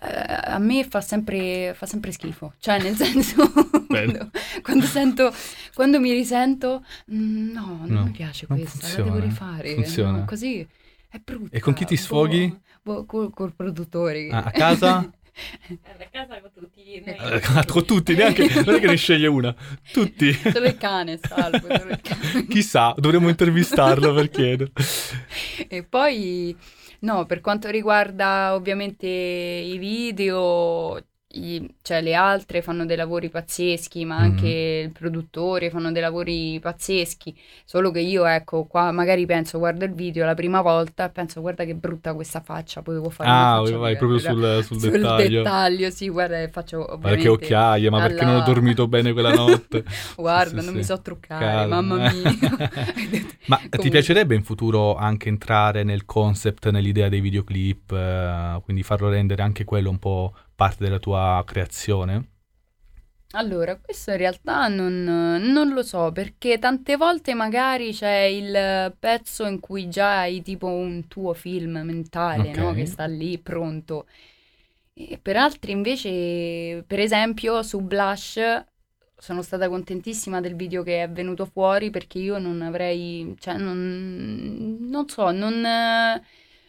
Speaker 2: Eh, a me fa sempre, fa sempre schifo, cioè nel senso, quando, quando sento, quando mi risento, "Mm, no, non
Speaker 1: No,
Speaker 2: mi piace
Speaker 1: non
Speaker 2: questa, la
Speaker 1: funziona,
Speaker 2: devo rifare,
Speaker 1: funziona.
Speaker 2: no, così è brutta.
Speaker 1: E con chi ti
Speaker 2: po'-
Speaker 1: sfoghi?
Speaker 2: boh, col, col produttore.
Speaker 1: Ah, a casa?
Speaker 4: A casa con tutti.
Speaker 2: Eh,
Speaker 1: Eh, Con tutti, neanche, non è che ne sceglie una, tutti.
Speaker 2: Solo il cane, salvo, solo il cane.
Speaker 1: Chissà, dovremmo intervistarlo per chiedere.
Speaker 2: E poi, no, per quanto riguarda ovviamente i video, i- cioè le altre fanno dei lavori pazzeschi, ma anche il produttore fanno dei lavori pazzeschi. Solo che io, ecco, qua magari penso, guardo il video la prima volta e penso, guarda che brutta questa faccia, potevo fare una
Speaker 1: Ah, vai proprio sul, sul
Speaker 2: Sul
Speaker 1: dettaglio.
Speaker 2: dettaglio, sì, guarda, faccio ovviamente...
Speaker 1: che occhiaie, ma perché non ho
Speaker 2: alla-
Speaker 1: dormito bene quella notte?
Speaker 2: Guarda,
Speaker 1: Sì,
Speaker 2: non
Speaker 1: sì.
Speaker 2: mi so truccare,
Speaker 1: Calma.
Speaker 2: mamma mia.
Speaker 1: Ma ti
Speaker 2: Comunque.
Speaker 1: piacerebbe in futuro anche entrare nel concept, nell'idea dei videoclip, eh, quindi farlo rendere anche quello un po' parte della tua creazione?
Speaker 2: Allora, questo in realtà non, non lo so, perché tante volte magari c'è il pezzo in cui già hai tipo un tuo film mentale, no?
Speaker 1: Ok.
Speaker 2: Che sta lì pronto. E per altri invece, per esempio, su Blush sono stata contentissima del video che è venuto fuori perché io non avrei, cioè non, non so, non,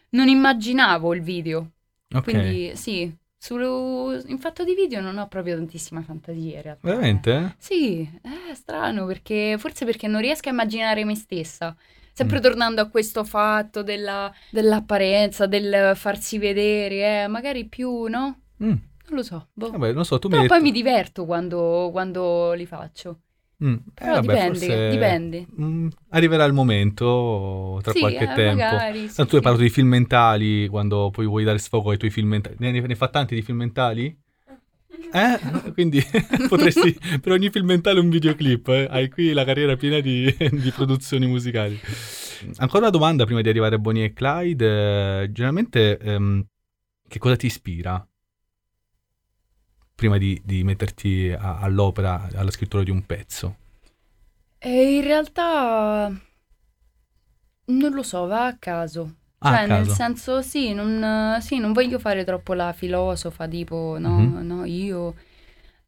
Speaker 2: non immaginavo il video.
Speaker 1: Ok,
Speaker 2: Quindi sì, sul- in fatto di video non ho proprio tantissima fantasia in realtà.
Speaker 1: veramente?
Speaker 2: Sì, è strano perché forse perché non riesco a immaginare me stessa. Sempre
Speaker 1: Mm.
Speaker 2: tornando a questo fatto della- dell'apparenza, del farsi vedere, eh, magari più, no?
Speaker 1: Mm,
Speaker 2: Non lo so. boh.
Speaker 1: Vabbè, non so, tu mi
Speaker 2: Però
Speaker 1: hai
Speaker 2: poi
Speaker 1: detto...
Speaker 2: mi diverto quando, quando li faccio.
Speaker 1: Mm, eh,
Speaker 2: Però
Speaker 1: vabbè,
Speaker 2: dipende,
Speaker 1: forse,
Speaker 2: dipende.
Speaker 1: mm, arriverà il momento tra
Speaker 2: Sì,
Speaker 1: qualche
Speaker 2: eh,
Speaker 1: tempo.
Speaker 2: magari, sì,
Speaker 1: Tanto tu hai parlato di film mentali, quando poi vuoi dare sfogo ai tuoi film mentali. Ne, ne fa tanti di film mentali? Eh? Quindi potresti per ogni film mentale un videoclip. eh? Hai qui la carriera piena di, di produzioni musicali. Ancora una domanda prima di arrivare a Bonnie e Clyde. eh, generalmente, ehm, che cosa ti ispira? Prima di, di metterti a- all'opera, alla scrittura di un pezzo.
Speaker 2: E in realtà non lo so, va a caso.
Speaker 1: Ah,
Speaker 2: Cioè,
Speaker 1: a
Speaker 2: nel
Speaker 1: caso.
Speaker 2: senso, sì non, sì, non voglio fare troppo la filosofa, tipo, no,
Speaker 1: Mhm.
Speaker 2: no, io...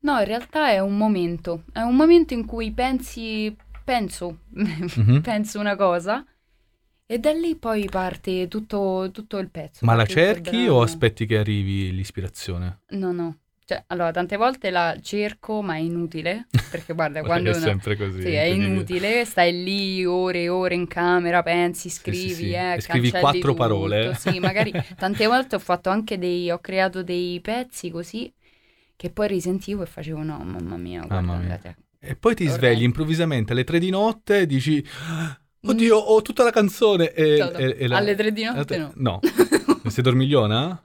Speaker 2: No, in realtà è un momento, è un momento in cui pensi, penso,
Speaker 1: Mhm.
Speaker 2: penso una cosa e da lì poi parte tutto, tutto il pezzo.
Speaker 1: Ma la cerchi o aspetti che arrivi l'ispirazione?
Speaker 2: No, no. Cioè, allora, tante volte la cerco, ma è inutile, perché guarda, quando
Speaker 1: è
Speaker 2: una-
Speaker 1: sempre così.
Speaker 2: Sì, è inutile, stai lì ore e ore in camera, pensi, scrivi,
Speaker 1: sì.
Speaker 2: eh,
Speaker 1: E scrivi
Speaker 2: cancelli
Speaker 1: quattro
Speaker 2: tutto.
Speaker 1: parole.
Speaker 2: Sì, magari tante volte ho fatto anche dei, ho creato dei pezzi così che poi risentivo e facevo no, mamma mia, guarda,
Speaker 1: Mamma mia.
Speaker 2: andate-
Speaker 1: E poi ti
Speaker 2: Orrendo.
Speaker 1: svegli improvvisamente alle tre di notte e dici: Oddio, ho tutta la canzone. E,
Speaker 2: Ciao,
Speaker 1: e- e la-
Speaker 2: Alle tre di notte no.
Speaker 1: No. Sei dormigliona?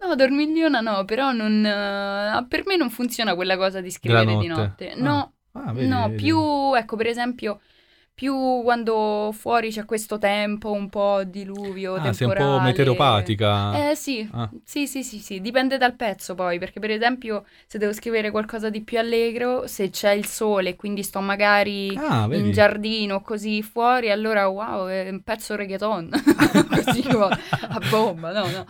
Speaker 2: No, dormigliona no, però non, eh, per me non funziona quella cosa di scrivere di
Speaker 1: notte?
Speaker 2: notte.
Speaker 1: Ah.
Speaker 2: No,
Speaker 1: Ah, vedi,
Speaker 2: no,
Speaker 1: vedi.
Speaker 2: più, ecco, per esempio, più quando fuori c'è questo tempo, un po' diluvio,
Speaker 1: Ah, sei un po'
Speaker 2: temporale.
Speaker 1: meteoropatica.
Speaker 2: Eh sì,
Speaker 1: Ah.
Speaker 2: sì, sì, sì, sì, dipende dal pezzo poi, perché per esempio se devo scrivere qualcosa di più allegro, se c'è il sole e quindi sto magari
Speaker 1: Ah,
Speaker 2: in giardino così fuori, allora wow, è un pezzo reggaeton, così a bomba, no, no.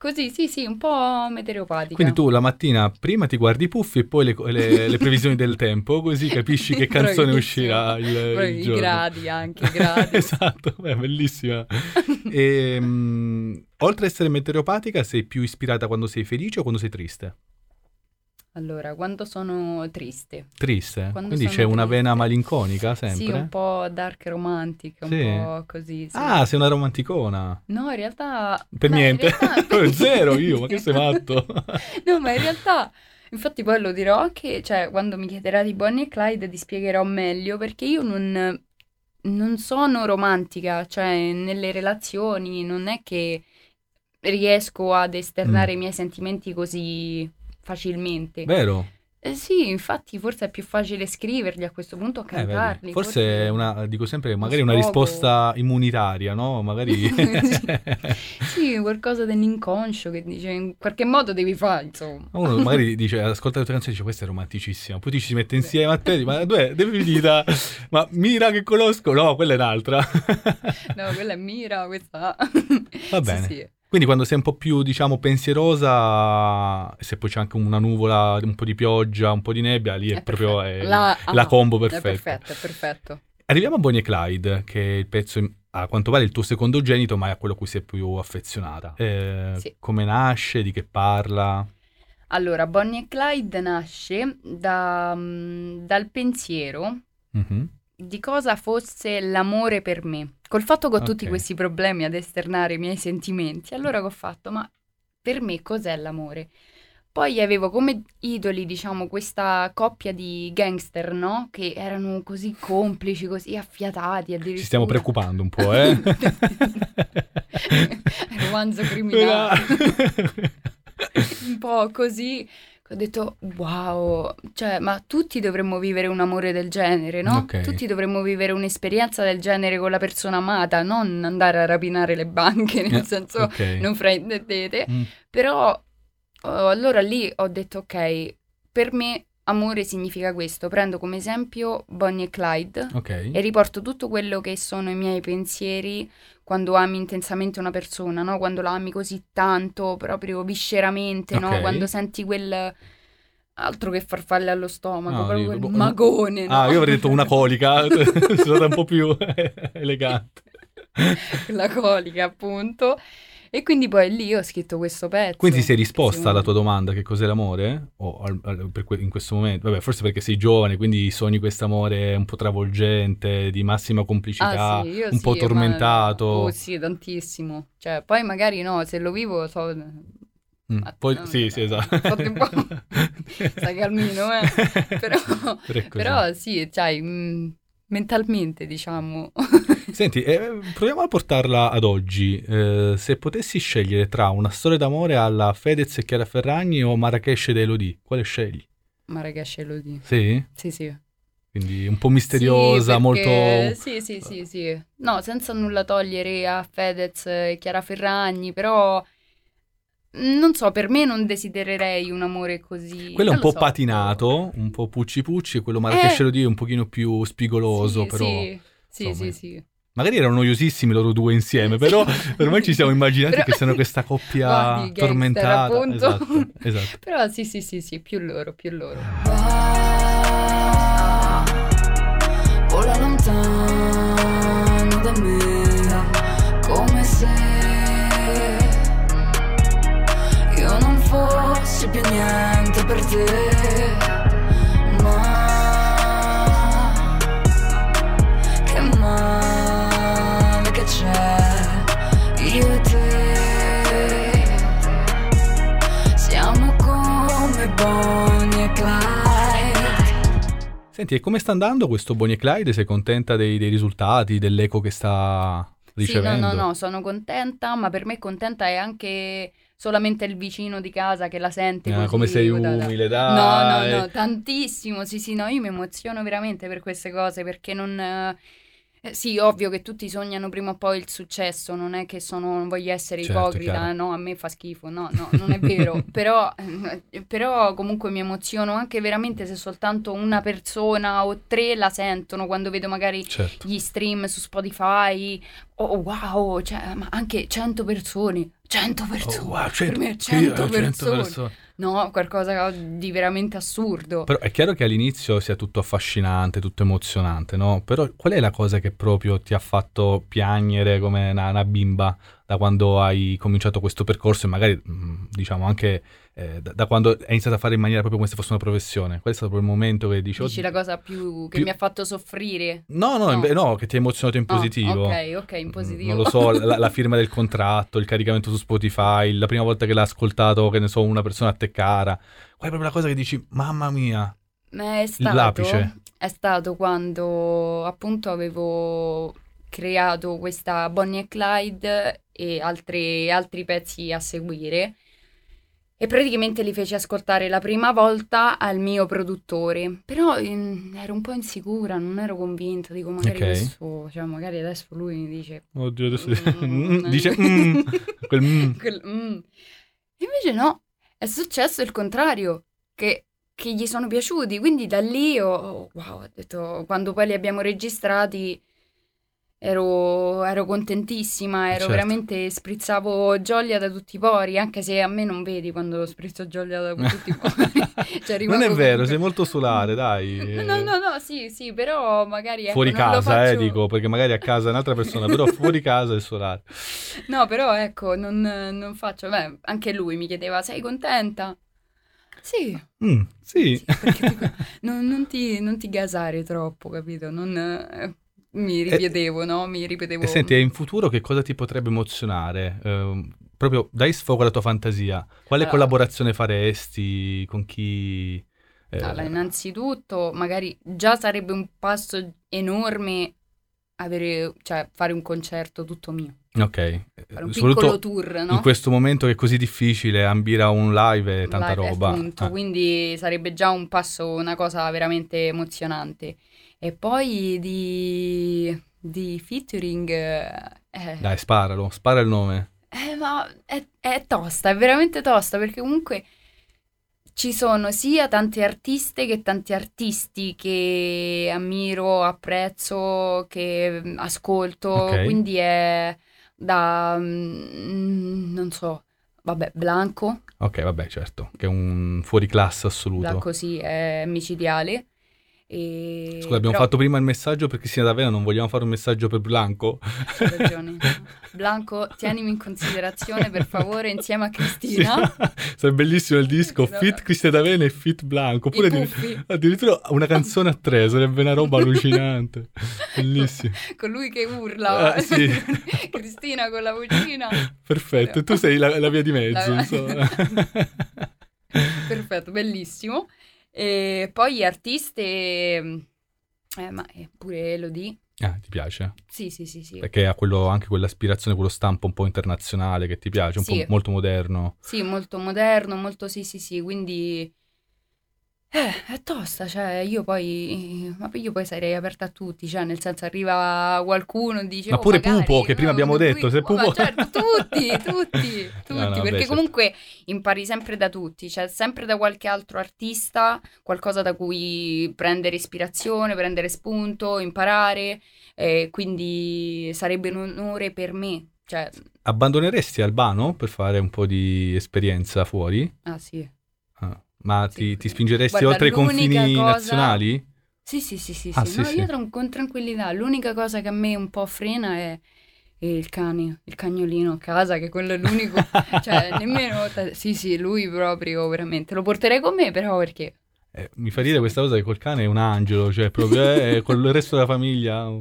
Speaker 2: Così, sì, sì, un po' meteoropatica.
Speaker 1: Quindi tu la mattina prima ti guardi i puffi e poi le, le- le previsioni del tempo, così capisci che canzone uscirà il, il
Speaker 2: Poi I
Speaker 1: giorno.
Speaker 2: gradi anche, i gradi.
Speaker 1: esatto, beh, bellissima. E, mm, oltre ad essere meteoropatica, sei più ispirata quando sei felice o quando sei triste?
Speaker 2: Allora, quando sono triste,
Speaker 1: Triste?
Speaker 2: Quando
Speaker 1: Quindi c'è una vena
Speaker 2: triste.
Speaker 1: malinconica sempre?
Speaker 2: sì, un po' dark romantic, un
Speaker 1: Sì.
Speaker 2: po' così, sì.
Speaker 1: Ah, sei una romanticona.
Speaker 2: No, in realtà...
Speaker 1: Per
Speaker 2: in
Speaker 1: niente.
Speaker 2: realtà-
Speaker 1: Zero io, ma che sei matto?
Speaker 2: No, ma in realtà, infatti poi lo dirò anche, cioè, quando mi chiederà di Bonnie e Clyde ti spiegherò meglio, perché io non, non sono romantica, cioè, nelle relazioni non è che riesco ad esternare
Speaker 1: Mm.
Speaker 2: i miei sentimenti così facilmente.
Speaker 1: Vero?
Speaker 2: Eh sì, infatti forse è più facile scriverli a questo punto che
Speaker 1: Eh,
Speaker 2: cantarli.
Speaker 1: Forse è una, dico sempre, magari una risposta immunitaria, no? Magari...
Speaker 2: Sì, qualcosa dell'inconscio che dice in qualche modo devi fare, insomma.
Speaker 1: Uno magari dice, ascolta le tue canzoni e dice questa è romanticissima, poi ti ci mette insieme a te, ma dove devi dire, ma Mira che conosco, no, quella è un'altra.
Speaker 2: No, quella è Mira, questa...
Speaker 1: Va
Speaker 2: Sì,
Speaker 1: bene.
Speaker 2: sì.
Speaker 1: Quindi quando sei un po' più, diciamo, pensierosa, se poi c'è anche una nuvola, un po' di pioggia, un po' di nebbia, lì è,
Speaker 2: È
Speaker 1: proprio è
Speaker 2: La-
Speaker 1: la
Speaker 2: ah,
Speaker 1: combo
Speaker 2: È
Speaker 1: perfetta.
Speaker 2: perfetto, è perfetto.
Speaker 1: Arriviamo a Bonnie e Clyde, che è il pezzo, a quanto pare il tuo secondogenito, ma è a quello a cui sei più affezionata. Eh,
Speaker 2: Sì.
Speaker 1: Come nasce, di che parla?
Speaker 2: Allora, Bonnie e Clyde nasce da, mm, dal pensiero
Speaker 1: Mhm.
Speaker 2: Di cosa fosse l'amore per me. Col fatto che ho tutti
Speaker 1: Ok.
Speaker 2: questi problemi ad esternare i miei sentimenti, allora che ho fatto, ma per me cos'è l'amore? Poi avevo come idoli, diciamo, questa coppia di gangster, no? Che erano così complici, così affiatati addirittura.
Speaker 1: Ci stiamo preoccupando un po', eh?
Speaker 2: Romanzo criminale. un po' così. Ho detto, wow, cioè, ma tutti dovremmo vivere un amore del genere, no?
Speaker 1: Ok.
Speaker 2: Tutti dovremmo vivere un'esperienza del genere con la persona amata, non andare a rapinare le banche, nel
Speaker 1: Eh,
Speaker 2: senso,
Speaker 1: ok.
Speaker 2: non fraintendete.
Speaker 1: Mm.
Speaker 2: Però oh, allora lì ho detto, ok, per me amore significa questo. Prendo come esempio Bonnie e Clyde
Speaker 1: Ok.
Speaker 2: e riporto tutto quello che sono i miei pensieri quando ami intensamente una persona, no? Quando la ami così tanto, proprio visceramente, no?
Speaker 1: Ok.
Speaker 2: Quando senti quel... Altro che farfalle allo stomaco,
Speaker 1: No,
Speaker 2: proprio quel
Speaker 1: boh,
Speaker 2: magone, no?
Speaker 1: Ah, io avrei detto una colica, sono stata un po' più elegante.
Speaker 2: La colica, appunto. E quindi poi lì ho scritto questo pezzo.
Speaker 1: Quindi sei risposta alla tua domanda che cos'è l'amore? O al- al- que- in questo momento? Vabbè, forse perché sei giovane, quindi sogni quest'amore un po' travolgente, di massima complicità,
Speaker 2: Ah, sì,
Speaker 1: un
Speaker 2: sì,
Speaker 1: po'
Speaker 2: ma-
Speaker 1: tormentato.
Speaker 2: Oh sì, tantissimo. Cioè, poi magari no, se lo vivo so...
Speaker 1: Mm,
Speaker 2: Ah,
Speaker 1: poi-
Speaker 2: no,
Speaker 1: sì, sì, esatto.
Speaker 2: Stai calmino, eh. Però,
Speaker 1: Però
Speaker 2: sì, cioè, mentalmente diciamo.
Speaker 1: Senti, eh, proviamo a portarla ad oggi. Eh, se potessi scegliere tra una storia d'amore alla Fedez e Chiara Ferragni o Marrakesh ed Elodie, quale scegli?
Speaker 2: Marrakesh Elodie.
Speaker 1: Sì?
Speaker 2: Sì, sì.
Speaker 1: Quindi un po' misteriosa,
Speaker 2: Sì, perché-
Speaker 1: molto...
Speaker 2: Sì, sì, sì, sì. No, senza nulla togliere a Fedez e Chiara Ferragni, però... mh, Non so, per me non desidererei un amore così...
Speaker 1: Quello è un po'
Speaker 2: so.
Speaker 1: patinato, un po' pucci pucci, e quello Marrakesh
Speaker 2: Eh.
Speaker 1: Elodie è un pochino più spigoloso,
Speaker 2: Sì,
Speaker 1: però...
Speaker 2: Sì, sì,
Speaker 1: insomma,
Speaker 2: sì, sì.
Speaker 1: Magari erano noiosissimi loro due insieme, però ormai ci siamo immaginati
Speaker 2: Però-
Speaker 1: che siano questa coppia
Speaker 2: Guardi, gangster,
Speaker 1: tormentata.
Speaker 2: appunto.
Speaker 1: Esatto, esatto.
Speaker 2: Però sì, sì, sì, sì, più loro, più loro.
Speaker 6: Vola lontano da me, come se io non fossi più niente per te,
Speaker 1: Senti, e come sta andando questo Bonnie e Clyde? Sei contenta dei, dei risultati, dell'eco che sta ricevendo?
Speaker 2: Sì, no, no, no, sono contenta, ma per me contenta è anche solamente il vicino di casa che la sente
Speaker 1: Ah, come sei umile,
Speaker 2: No,
Speaker 1: dai.
Speaker 2: no, no, tantissimo, sì, sì, no, io mi emoziono veramente per queste cose perché non... eh, sì, ovvio che tutti sognano prima o poi il successo, non è che sono, non voglio essere
Speaker 1: Certo,
Speaker 2: ipocrita,
Speaker 1: chiaro.
Speaker 2: no, a me fa schifo, no, no, non è vero, però, eh, però comunque mi emoziono anche veramente se soltanto una persona o tre la sentono quando vedo magari
Speaker 1: Certo.
Speaker 2: gli stream su Spotify, oh wow, cioè, ma anche 100 persone, 100 persone,
Speaker 1: Oh, wow,
Speaker 2: per
Speaker 1: cento-
Speaker 2: me
Speaker 1: sì,
Speaker 2: 100
Speaker 1: eh,
Speaker 2: persone.
Speaker 1: persone.
Speaker 2: No, qualcosa di veramente assurdo.
Speaker 1: Però è chiaro che all'inizio sia tutto affascinante, tutto emozionante, no? Però qual è la cosa che proprio ti ha fatto piangere come una, una bimba da quando hai cominciato questo percorso e magari, mh, diciamo, anche eh, da, da quando hai iniziato a fare in maniera proprio come se fosse una professione? Qual è stato proprio il momento che dici...
Speaker 2: Dici la cosa più che
Speaker 1: più-
Speaker 2: mi ha fatto soffrire.
Speaker 1: No, no,
Speaker 2: No.
Speaker 1: inve- no, che ti ha emozionato in
Speaker 2: Ah,
Speaker 1: positivo.
Speaker 2: ok, ok, in
Speaker 1: Mm,
Speaker 2: positivo.
Speaker 1: Non lo so, la, la firma del contratto, il caricamento su Spotify, la prima volta che l'ha ascoltato, che ne so, una persona a te cara. Qual è proprio la cosa che dici, mamma mia,
Speaker 2: Ma è stato,
Speaker 1: l'apice.
Speaker 2: è stato quando appunto avevo creato questa Bonnie e Clyde e altri, altri pezzi a seguire e praticamente li feci ascoltare la prima volta al mio produttore, però mm, ero un po' insicura, non ero convinta, dico magari
Speaker 1: Ok.
Speaker 2: adesso, cioè magari adesso lui mi dice
Speaker 1: Oddio, adesso
Speaker 2: Mm.
Speaker 1: dice mm, quel mm.
Speaker 2: Quel- mm. Invece no, è successo il contrario, che, che gli sono piaciuti, quindi da lì ho, wow, ho detto, quando poi li abbiamo registrati ero, ero contentissima, ero
Speaker 1: Certo.
Speaker 2: veramente, sprizzavo gioia da tutti i pori, anche se a me non vedi quando sprizzo gioia da tutti i pori. Cioè,
Speaker 1: Non è vero,
Speaker 2: comunque-
Speaker 1: sei molto solare, dai.
Speaker 2: No, no, no, sì, sì, però magari ecco,
Speaker 1: Fuori casa, eh,
Speaker 2: faccio-
Speaker 1: dico, perché magari a casa è un'altra persona, però fuori casa è solare.
Speaker 2: No, però ecco, non, non faccio. Beh, anche lui mi chiedeva: Sei contenta? Sì,
Speaker 1: Mm, sì.
Speaker 2: sì, dico, non, non ti, non ti gasare troppo, capito? Non, eh, mi ripetevo, no? Mi ripetevo.
Speaker 1: E senti, e in futuro che cosa ti potrebbe emozionare? Ehm, proprio dai sfogo alla tua fantasia. Quale
Speaker 2: Allora-
Speaker 1: collaborazione faresti? Con chi? eh,
Speaker 2: Allora, innanzitutto, magari già sarebbe un passo enorme avere, cioè, fare un concerto tutto mio,
Speaker 1: ok.
Speaker 2: fare un
Speaker 1: Soprattutto
Speaker 2: piccolo tour, no?
Speaker 1: in questo momento che è così difficile, ambire a un live e tanta
Speaker 2: Live,
Speaker 1: roba.
Speaker 2: appunto,
Speaker 1: Ah,
Speaker 2: quindi sarebbe già un passo, una cosa veramente emozionante. E poi di, di featuring, eh,
Speaker 1: Dai, sparalo, spara il nome.
Speaker 2: eh, ma è, è tosta, è veramente tosta perché comunque ci sono sia tante artiste che tanti artisti che ammiro, apprezzo, che mm, ascolto,
Speaker 1: Ok.
Speaker 2: quindi è da, mm, non so, vabbè, Blanco,
Speaker 1: Ok, vabbè, certo, che è un fuoriclasse assoluto.
Speaker 2: Blanco sì, è micidiale. E...
Speaker 1: Scusa, abbiamo
Speaker 2: però-
Speaker 1: fatto prima il messaggio per Cristina D'Avena, non vogliamo fare un messaggio per Blanco?
Speaker 2: Hai ragione. Blanco, tienimi in considerazione per favore insieme a Cristina.
Speaker 1: Sì. Sarebbe bellissimo il disco. Fit Cristina D'Avena e Fit Blanco. Oppure addirittura una canzone a tre, sarebbe una roba allucinante. Bellissimo.
Speaker 2: con lui che urla,
Speaker 1: Ah, sì.
Speaker 2: Cristina con la vocina.
Speaker 1: Perfetto, e tu sei la, la via di mezzo,
Speaker 2: La-. Perfetto, bellissimo. E poi artiste, eh, ma eh, pure Elodie.
Speaker 1: ah, ti piace?
Speaker 2: Sì, sì, sì, sì.
Speaker 1: Perché ha quello, anche quell'aspirazione, quello stampo un po' internazionale che ti piace, un
Speaker 2: Sì.
Speaker 1: po' molto moderno.
Speaker 2: Sì, molto moderno, molto sì, sì, sì, quindi eh, è tosta, cioè io poi, ma io poi sarei aperta a tutti, cioè nel senso arriva qualcuno e dice
Speaker 1: Ma
Speaker 2: "Oh,
Speaker 1: pure
Speaker 2: magari,
Speaker 1: Pupo, che prima
Speaker 2: no,
Speaker 1: abbiamo detto, se
Speaker 2: oh, ma
Speaker 1: Pupo-
Speaker 2: certo, tutti, tutti, tutti,
Speaker 1: No, no, beh,
Speaker 2: perché
Speaker 1: certo.
Speaker 2: comunque impari sempre da tutti, c'è sempre da qualche altro artista qualcosa da cui prendere ispirazione, prendere spunto, imparare, e quindi sarebbe un onore per me, cioè,
Speaker 1: Abbandoneresti Albano per fare un po' di esperienza fuori?
Speaker 2: ah sì.
Speaker 1: Ma
Speaker 2: Sì.
Speaker 1: ti, ti spingeresti
Speaker 2: Guarda,
Speaker 1: oltre i confini
Speaker 2: cosa-
Speaker 1: nazionali?
Speaker 2: Sì, sì, sì, sì,
Speaker 1: Ah,
Speaker 2: sì. No,
Speaker 1: sì.
Speaker 2: io con tranquillità. L'unica cosa che a me un po' frena è il cane, il cagnolino a casa, che quello è l'unico. cioè, nemmeno... Sì, sì, lui proprio, veramente. Lo porterei con me, però, perché...
Speaker 1: Eh, mi fa ridere questa cosa che col cane è un angelo, cioè proprio eh, con il resto della famiglia.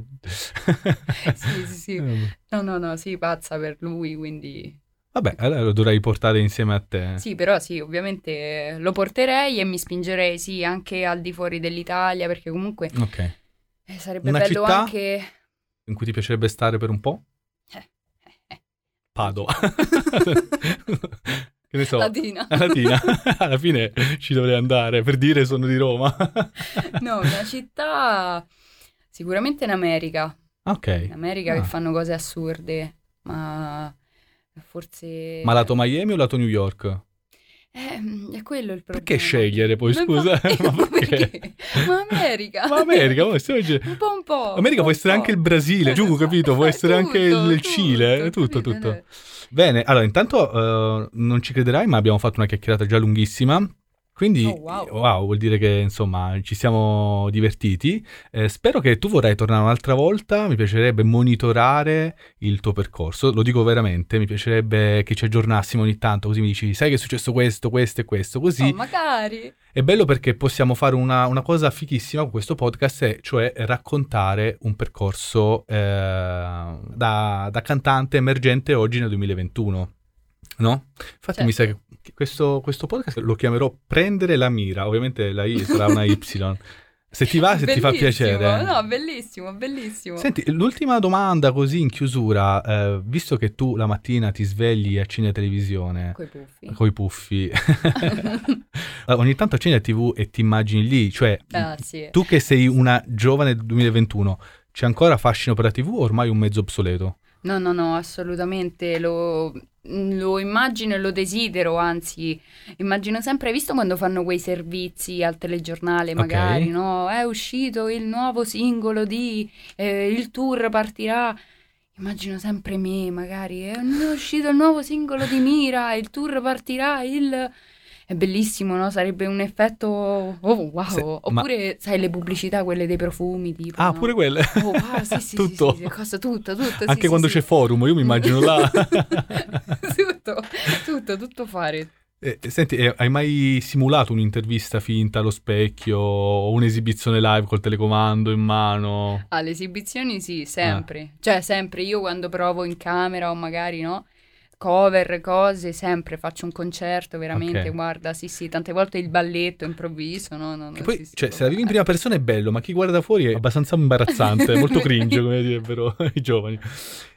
Speaker 2: Sì, sì, sì.
Speaker 1: Eh,
Speaker 2: No, no, no, sì, pazza per lui, quindi...
Speaker 1: Vabbè, allora lo dovrei portare insieme a te.
Speaker 2: Sì, però sì, ovviamente lo porterei e mi spingerei, sì, anche al di fuori dell'Italia, perché comunque
Speaker 1: Ok.
Speaker 2: eh, sarebbe
Speaker 1: Una
Speaker 2: bello
Speaker 1: città?
Speaker 2: anche...
Speaker 1: In cui ti piacerebbe stare per un po'?
Speaker 2: Eh, eh, eh.
Speaker 1: Padova. che ne so.
Speaker 2: Latina.
Speaker 1: Latina. Alla fine ci dovrei andare per dire sono di Roma.
Speaker 2: No, una città sicuramente in America. In
Speaker 1: ok.
Speaker 2: America
Speaker 1: Ah.
Speaker 2: che fanno cose assurde, ma forse...
Speaker 1: Ma lato Miami o lato New York?
Speaker 2: Eh, è quello il problema.
Speaker 1: Perché scegliere poi,
Speaker 2: Ma
Speaker 1: scusa? Ma
Speaker 2: ma
Speaker 1: perché?
Speaker 2: perché? Ma America.
Speaker 1: Ma America, ma stiamo dicendo-
Speaker 2: Un po' un po'.
Speaker 1: America
Speaker 2: un
Speaker 1: può essere anche il. Brasile, giù, capito? Può essere anche
Speaker 2: Tutto,
Speaker 1: il Cile, tutto,
Speaker 2: capito?
Speaker 1: tutto. Bene, allora intanto eh, non ci crederai, ma abbiamo fatto una chiacchierata già lunghissima. Quindi,
Speaker 2: Oh, wow.
Speaker 1: vuol dire che insomma ci siamo divertiti. Eh, spero che tu vorrai tornare un'altra volta. Mi piacerebbe monitorare il tuo percorso. Lo dico veramente, mi piacerebbe che ci aggiornassimo ogni tanto. Così mi dici, sai che è successo questo, questo e questo. Così
Speaker 2: Oh, magari.
Speaker 1: è bello perché possiamo fare una, una cosa fighissima con questo podcast, cioè raccontare un percorso eh, da, da cantante emergente oggi nel 2021. No? Infatti
Speaker 2: Certo.
Speaker 1: mi sa che questo, questo podcast lo chiamerò Prendere la mira, ovviamente la I sarà una Y. Se ti va, se ti fa
Speaker 2: Bellissimo,
Speaker 1: piacere.
Speaker 2: No, bellissimo, bellissimo.
Speaker 1: Senti, l'ultima domanda così in chiusura, eh, visto che tu la mattina ti svegli a cine televisione
Speaker 2: Coi puffi.
Speaker 1: coi puffi, ogni tanto accendi la tv e ti immagini lì, cioè
Speaker 2: Ah, sì.
Speaker 1: tu che sei una giovane del 2021, c'è ancora fascino per la tv o ormai un mezzo obsoleto?
Speaker 2: No, no, no, assolutamente lo, lo immagino e lo desidero, anzi, immagino sempre, hai visto quando fanno quei servizi al telegiornale, magari,
Speaker 1: Ok.
Speaker 2: no? È uscito il nuovo singolo di eh, Il tour partirà. Immagino sempre me, magari, è uscito il nuovo singolo di Mira, il tour partirà, il... È bellissimo, no? Sarebbe un effetto... Oh, wow!
Speaker 1: Se- ma-
Speaker 2: Oppure, sai, le pubblicità, quelle dei profumi, tipo,
Speaker 1: Ah,
Speaker 2: no?
Speaker 1: pure quelle.
Speaker 2: Oh, wow, sì, sì,
Speaker 1: Tutto.
Speaker 2: sì, sì, cosa, tutto, tutto,
Speaker 1: Anche
Speaker 2: sì,
Speaker 1: quando
Speaker 2: sì.
Speaker 1: c'è forum, io mi immagino là.
Speaker 2: tutto, tutto, tutto fare.
Speaker 1: Eh, senti, eh, hai mai simulato un'intervista finta allo specchio o un'esibizione live col telecomando in mano?
Speaker 2: Alle esibizioni sì, sempre. Cioè, sempre io quando provo in camera o magari no, cover, cose, sempre faccio un concerto, veramente,
Speaker 1: Ok.
Speaker 2: guarda, sì sì, tante volte il balletto improvviso, no, no, no,
Speaker 1: poi,
Speaker 2: sì, sì,
Speaker 1: cioè,
Speaker 2: lo
Speaker 1: se la vivi in prima persona è bello, ma chi guarda fuori è abbastanza imbarazzante, molto cringe, come direbbero i giovani.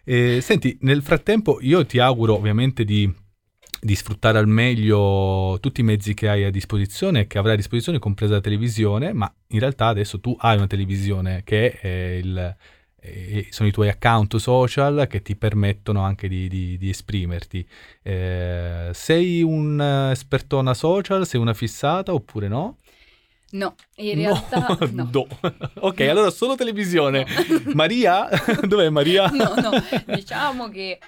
Speaker 1: Eh, senti, nel frattempo io ti auguro ovviamente di, di sfruttare al meglio tutti i mezzi che hai a disposizione che avrai a disposizione, compresa la televisione, ma in realtà adesso tu hai una televisione che è il... sono i tuoi account social che ti permettono anche di, di- di esprimerti. Eh, sei un espertona social? Sei una fissata oppure no?
Speaker 2: No, in realtà no.
Speaker 1: No. Ok, allora solo televisione. Maria? Dov'è Maria?
Speaker 2: No, no, diciamo che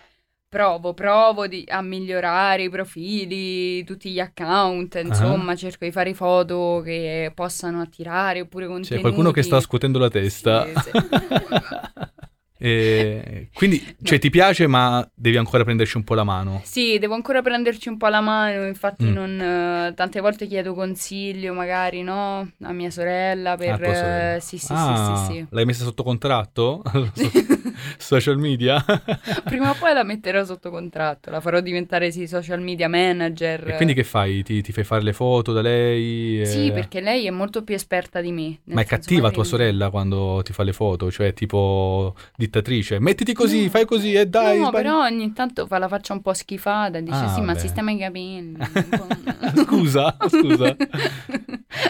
Speaker 2: provo, provo di- a migliorare i profili, tutti gli account, insomma, cerco di fare foto che possano attirare oppure contenuti.
Speaker 1: C'è qualcuno che sta scuotendo la testa.
Speaker 2: Sì, sì.
Speaker 1: Eh, quindi, cioè, ti piace, ma devi ancora prenderci un po' la mano.
Speaker 2: Sì, devo ancora prenderci un po' la mano, infatti
Speaker 1: Mm.
Speaker 2: non, eh, tante volte chiedo consiglio magari, no? A mia sorella per...
Speaker 1: Ah, sorella.
Speaker 2: eh, sì, sì,
Speaker 1: Ah,
Speaker 2: sì, sì,
Speaker 1: L'hai messa sotto contratto?
Speaker 2: sì.
Speaker 1: Social media?
Speaker 2: Prima o poi la metterò sotto contratto, la farò diventare sì, social media manager.
Speaker 1: E quindi che fai? Ti, ti fai fare le foto da lei? eh?
Speaker 2: Sì, perché lei è molto più esperta di me.
Speaker 1: Ma è cattiva tua sorella quando ti fa le foto? Cioè, tipo dittatrice. Mettiti così,
Speaker 2: No.
Speaker 1: fai così e dai.
Speaker 2: no,
Speaker 1: sbagli-
Speaker 2: però ogni tanto fa la faccia un po' schifata, dice
Speaker 1: Ah,
Speaker 2: sì, ma
Speaker 1: vabbè.
Speaker 2: sistema i capelli.
Speaker 1: Scusa, scusa.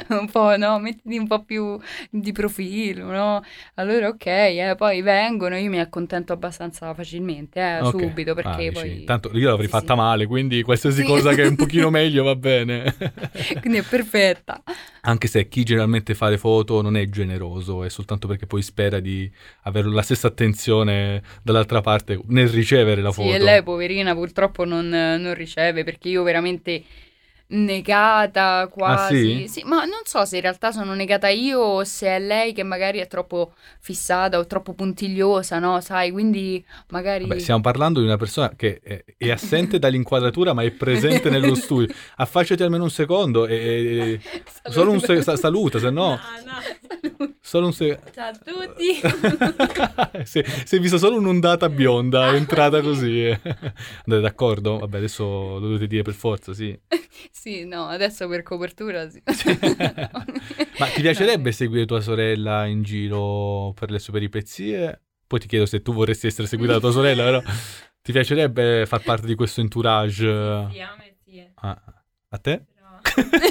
Speaker 2: un po', no, mettiti un po' più di profilo, no? Allora ok, eh, poi vengono, io mi accontento abbastanza facilmente, eh,
Speaker 1: Ok.
Speaker 2: subito, perché
Speaker 1: Ah,
Speaker 2: poi...
Speaker 1: Tanto io l'avrei
Speaker 2: Sì,
Speaker 1: fatta
Speaker 2: sì.
Speaker 1: male, quindi qualsiasi
Speaker 2: Sì.
Speaker 1: cosa che è un pochino meglio va bene.
Speaker 2: Quindi è perfetta.
Speaker 1: Anche se chi generalmente fa le foto non è generoso, è soltanto perché poi spera di avere la stessa attenzione dall'altra parte nel ricevere la
Speaker 2: Sì,
Speaker 1: foto.
Speaker 2: e lei poverina purtroppo non, non riceve perché io veramente negata quasi.
Speaker 1: Ah, sì?
Speaker 2: ma non so se in realtà sono negata io o se è lei che magari è troppo fissata o troppo puntigliosa, no? Sai, quindi magari...
Speaker 1: Vabbè, stiamo parlando di una persona che è, è assente dall'inquadratura ma è presente nello studio. Affacciati almeno un secondo e... e- solo un se- sa- saluta, se no...
Speaker 4: no.
Speaker 1: Solo un se-
Speaker 4: Ciao a tutti.
Speaker 1: si, si è vista solo un'ondata bionda, è entrata così. Andate d'accordo? Vabbè, adesso lo dovete dire per forza, sì.
Speaker 2: Sì, no, adesso per copertura sì.
Speaker 1: Ma ti piacerebbe seguire tua sorella in giro per le sue peripezie? Poi ti chiedo se tu vorresti essere seguita da tua sorella, però ti piacerebbe far parte di questo entourage?
Speaker 4: Sì, a me sì.
Speaker 1: Ah, a te?
Speaker 4: Però...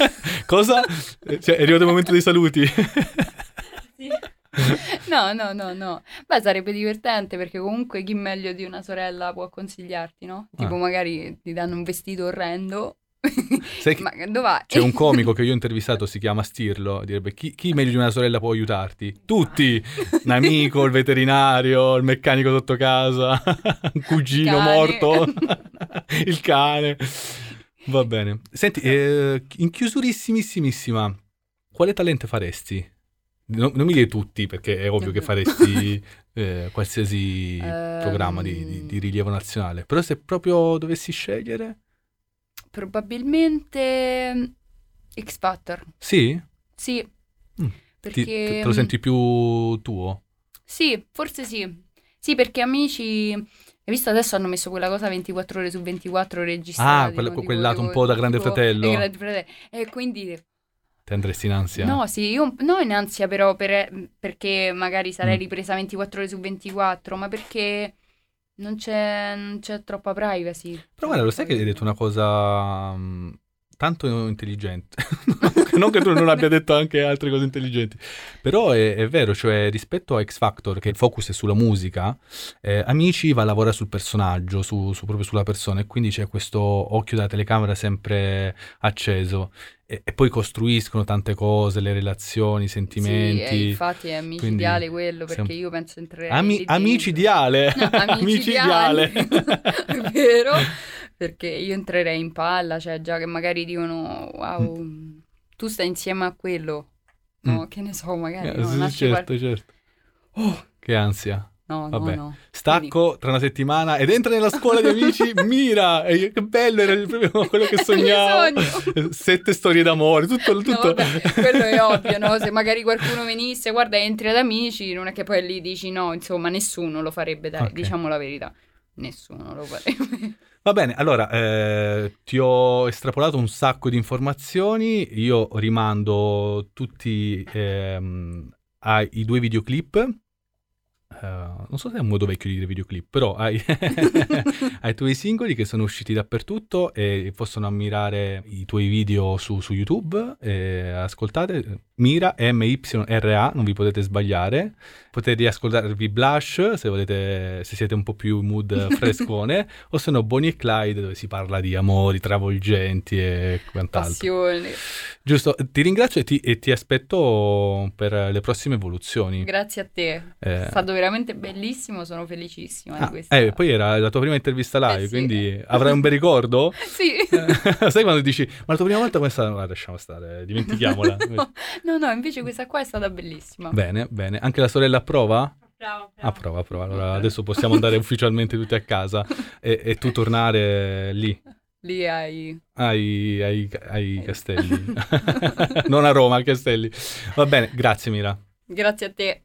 Speaker 1: Cosa? Cioè, è arrivato il momento dei saluti.
Speaker 4: sì.
Speaker 2: No, no, no, no. Beh, sarebbe divertente perché comunque chi meglio di una sorella può consigliarti, no? Tipo
Speaker 1: Ah.
Speaker 2: magari ti danno un vestito orrendo.
Speaker 1: Sai
Speaker 2: Ma vai?
Speaker 1: c'è un comico che io ho intervistato, si chiama Stirlo, direbbe chi, chi meglio di una sorella può aiutarti? Tutti! Un amico, il veterinario, il meccanico sotto casa, un cugino
Speaker 2: Cane.
Speaker 1: morto, il cane. Va bene. Senti, eh, in chiusurissimissima, quale talento faresti? Non, non mi dire tutti, perché è ovvio che faresti eh, qualsiasi
Speaker 2: Ehm.
Speaker 1: programma di, di- di rilievo nazionale. Però se proprio dovessi scegliere...
Speaker 2: Probabilmente mm, X Factor.
Speaker 1: Sì?
Speaker 2: Sì.
Speaker 1: Mm.
Speaker 2: Perché
Speaker 1: Ti- te, lo senti più tuo?
Speaker 2: Sì, forse sì. Sì, perché amici hai visto adesso hanno messo quella cosa 24 ore su 24 registrata.
Speaker 1: Ah, quel-
Speaker 2: tipo-
Speaker 1: quel
Speaker 2: tipo-
Speaker 1: lato un po' da Grande
Speaker 2: tipo-
Speaker 1: Fratello.
Speaker 2: Grande Fratello. E quindi
Speaker 1: Ti andresti in ansia?
Speaker 2: No, sì, io un- no in ansia però per- perché magari sarei
Speaker 1: Mm.
Speaker 2: ripresa 24 ore su 24, ma perché non c'è, non c'è troppa privacy.
Speaker 1: Però guarda, lo sai che hai detto una cosa mm, tanto intelligente. non che tu non abbia detto anche altre cose intelligenti. Però è, è vero, cioè rispetto a X Factor, che il focus è sulla musica, eh, Amici va a lavorare sul personaggio, su, su- proprio sulla persona, e quindi c'è questo occhio della telecamera sempre acceso. E, e poi costruiscono tante cose, le relazioni, i
Speaker 2: Sì, e
Speaker 1: sentimenti.
Speaker 2: infatti è
Speaker 1: Quindi
Speaker 2: micidiale quello perché io penso entrerei
Speaker 1: Ami-
Speaker 2: lì
Speaker 1: amici
Speaker 2: dentro.
Speaker 1: diale!
Speaker 2: No,
Speaker 1: Amicidiale.
Speaker 2: È vero, perché io entrerei in palla, cioè già che magari dicono wow, tu stai insieme a quello. No,
Speaker 1: Mm.
Speaker 2: che ne so, magari
Speaker 1: Eh,
Speaker 2: no,
Speaker 1: sì,
Speaker 2: nasce qual-
Speaker 1: certo, certo. Oh, che ansia.
Speaker 2: No,
Speaker 1: Vabbè.
Speaker 2: no, no.
Speaker 1: Stacco tra una settimana ed entra nella scuola di amici. Mira, e che bello, era il- proprio quello che sognavo. Sette storie d'amore, tutto,
Speaker 2: No,
Speaker 1: tutto.
Speaker 2: vabbè, quello è ovvio, no? Se magari qualcuno venisse, guarda, entri ad amici, non è che poi lì dici no, insomma, nessuno lo farebbe, dai,
Speaker 1: Ok.
Speaker 2: diciamo la verità. Nessuno lo farebbe.
Speaker 1: Va bene, allora eh, ti ho estrapolato un sacco di informazioni, io rimando tutti ehm, ai due videoclip. Eh, non so se è un modo vecchio di dire videoclip, però ai, ai tuoi singoli che sono usciti dappertutto e possono ammirare i tuoi video su, su YouTube. E ascoltate Mira, M-Y-R-A, non vi potete sbagliare. Potete ascoltarvi Blush se, volete, se siete un po' più in mood frescone, o se no Bonnie e Clyde dove si parla di amori travolgenti e quant'altro.
Speaker 2: Passione.
Speaker 1: Giusto, ti ringrazio e ti, e ti aspetto per le prossime evoluzioni.
Speaker 2: Grazie a te.
Speaker 1: Eh,
Speaker 2: È stato veramente bellissimo, sono felicissima
Speaker 1: ah,
Speaker 2: di questa.
Speaker 1: eh, poi era la tua prima intervista live,
Speaker 2: Eh sì.
Speaker 1: quindi avrai un bel ricordo?
Speaker 2: Sì.
Speaker 1: Sai quando dici, ma la tua prima volta come è stata? Guarda, lasciamo stare, dimentichiamola.
Speaker 2: No, no, invece questa qua è stata bellissima.
Speaker 1: bene, bene. Anche la sorella approva?
Speaker 4: Bravo, bravo.
Speaker 1: Approva, approva. Allora adesso possiamo andare ufficialmente tutti a casa e, e tu tornare lì,
Speaker 2: Lì hai...
Speaker 1: ai, ai- ai castelli. non a Roma, a Castelli. Va bene, grazie Mira.
Speaker 2: Grazie a te.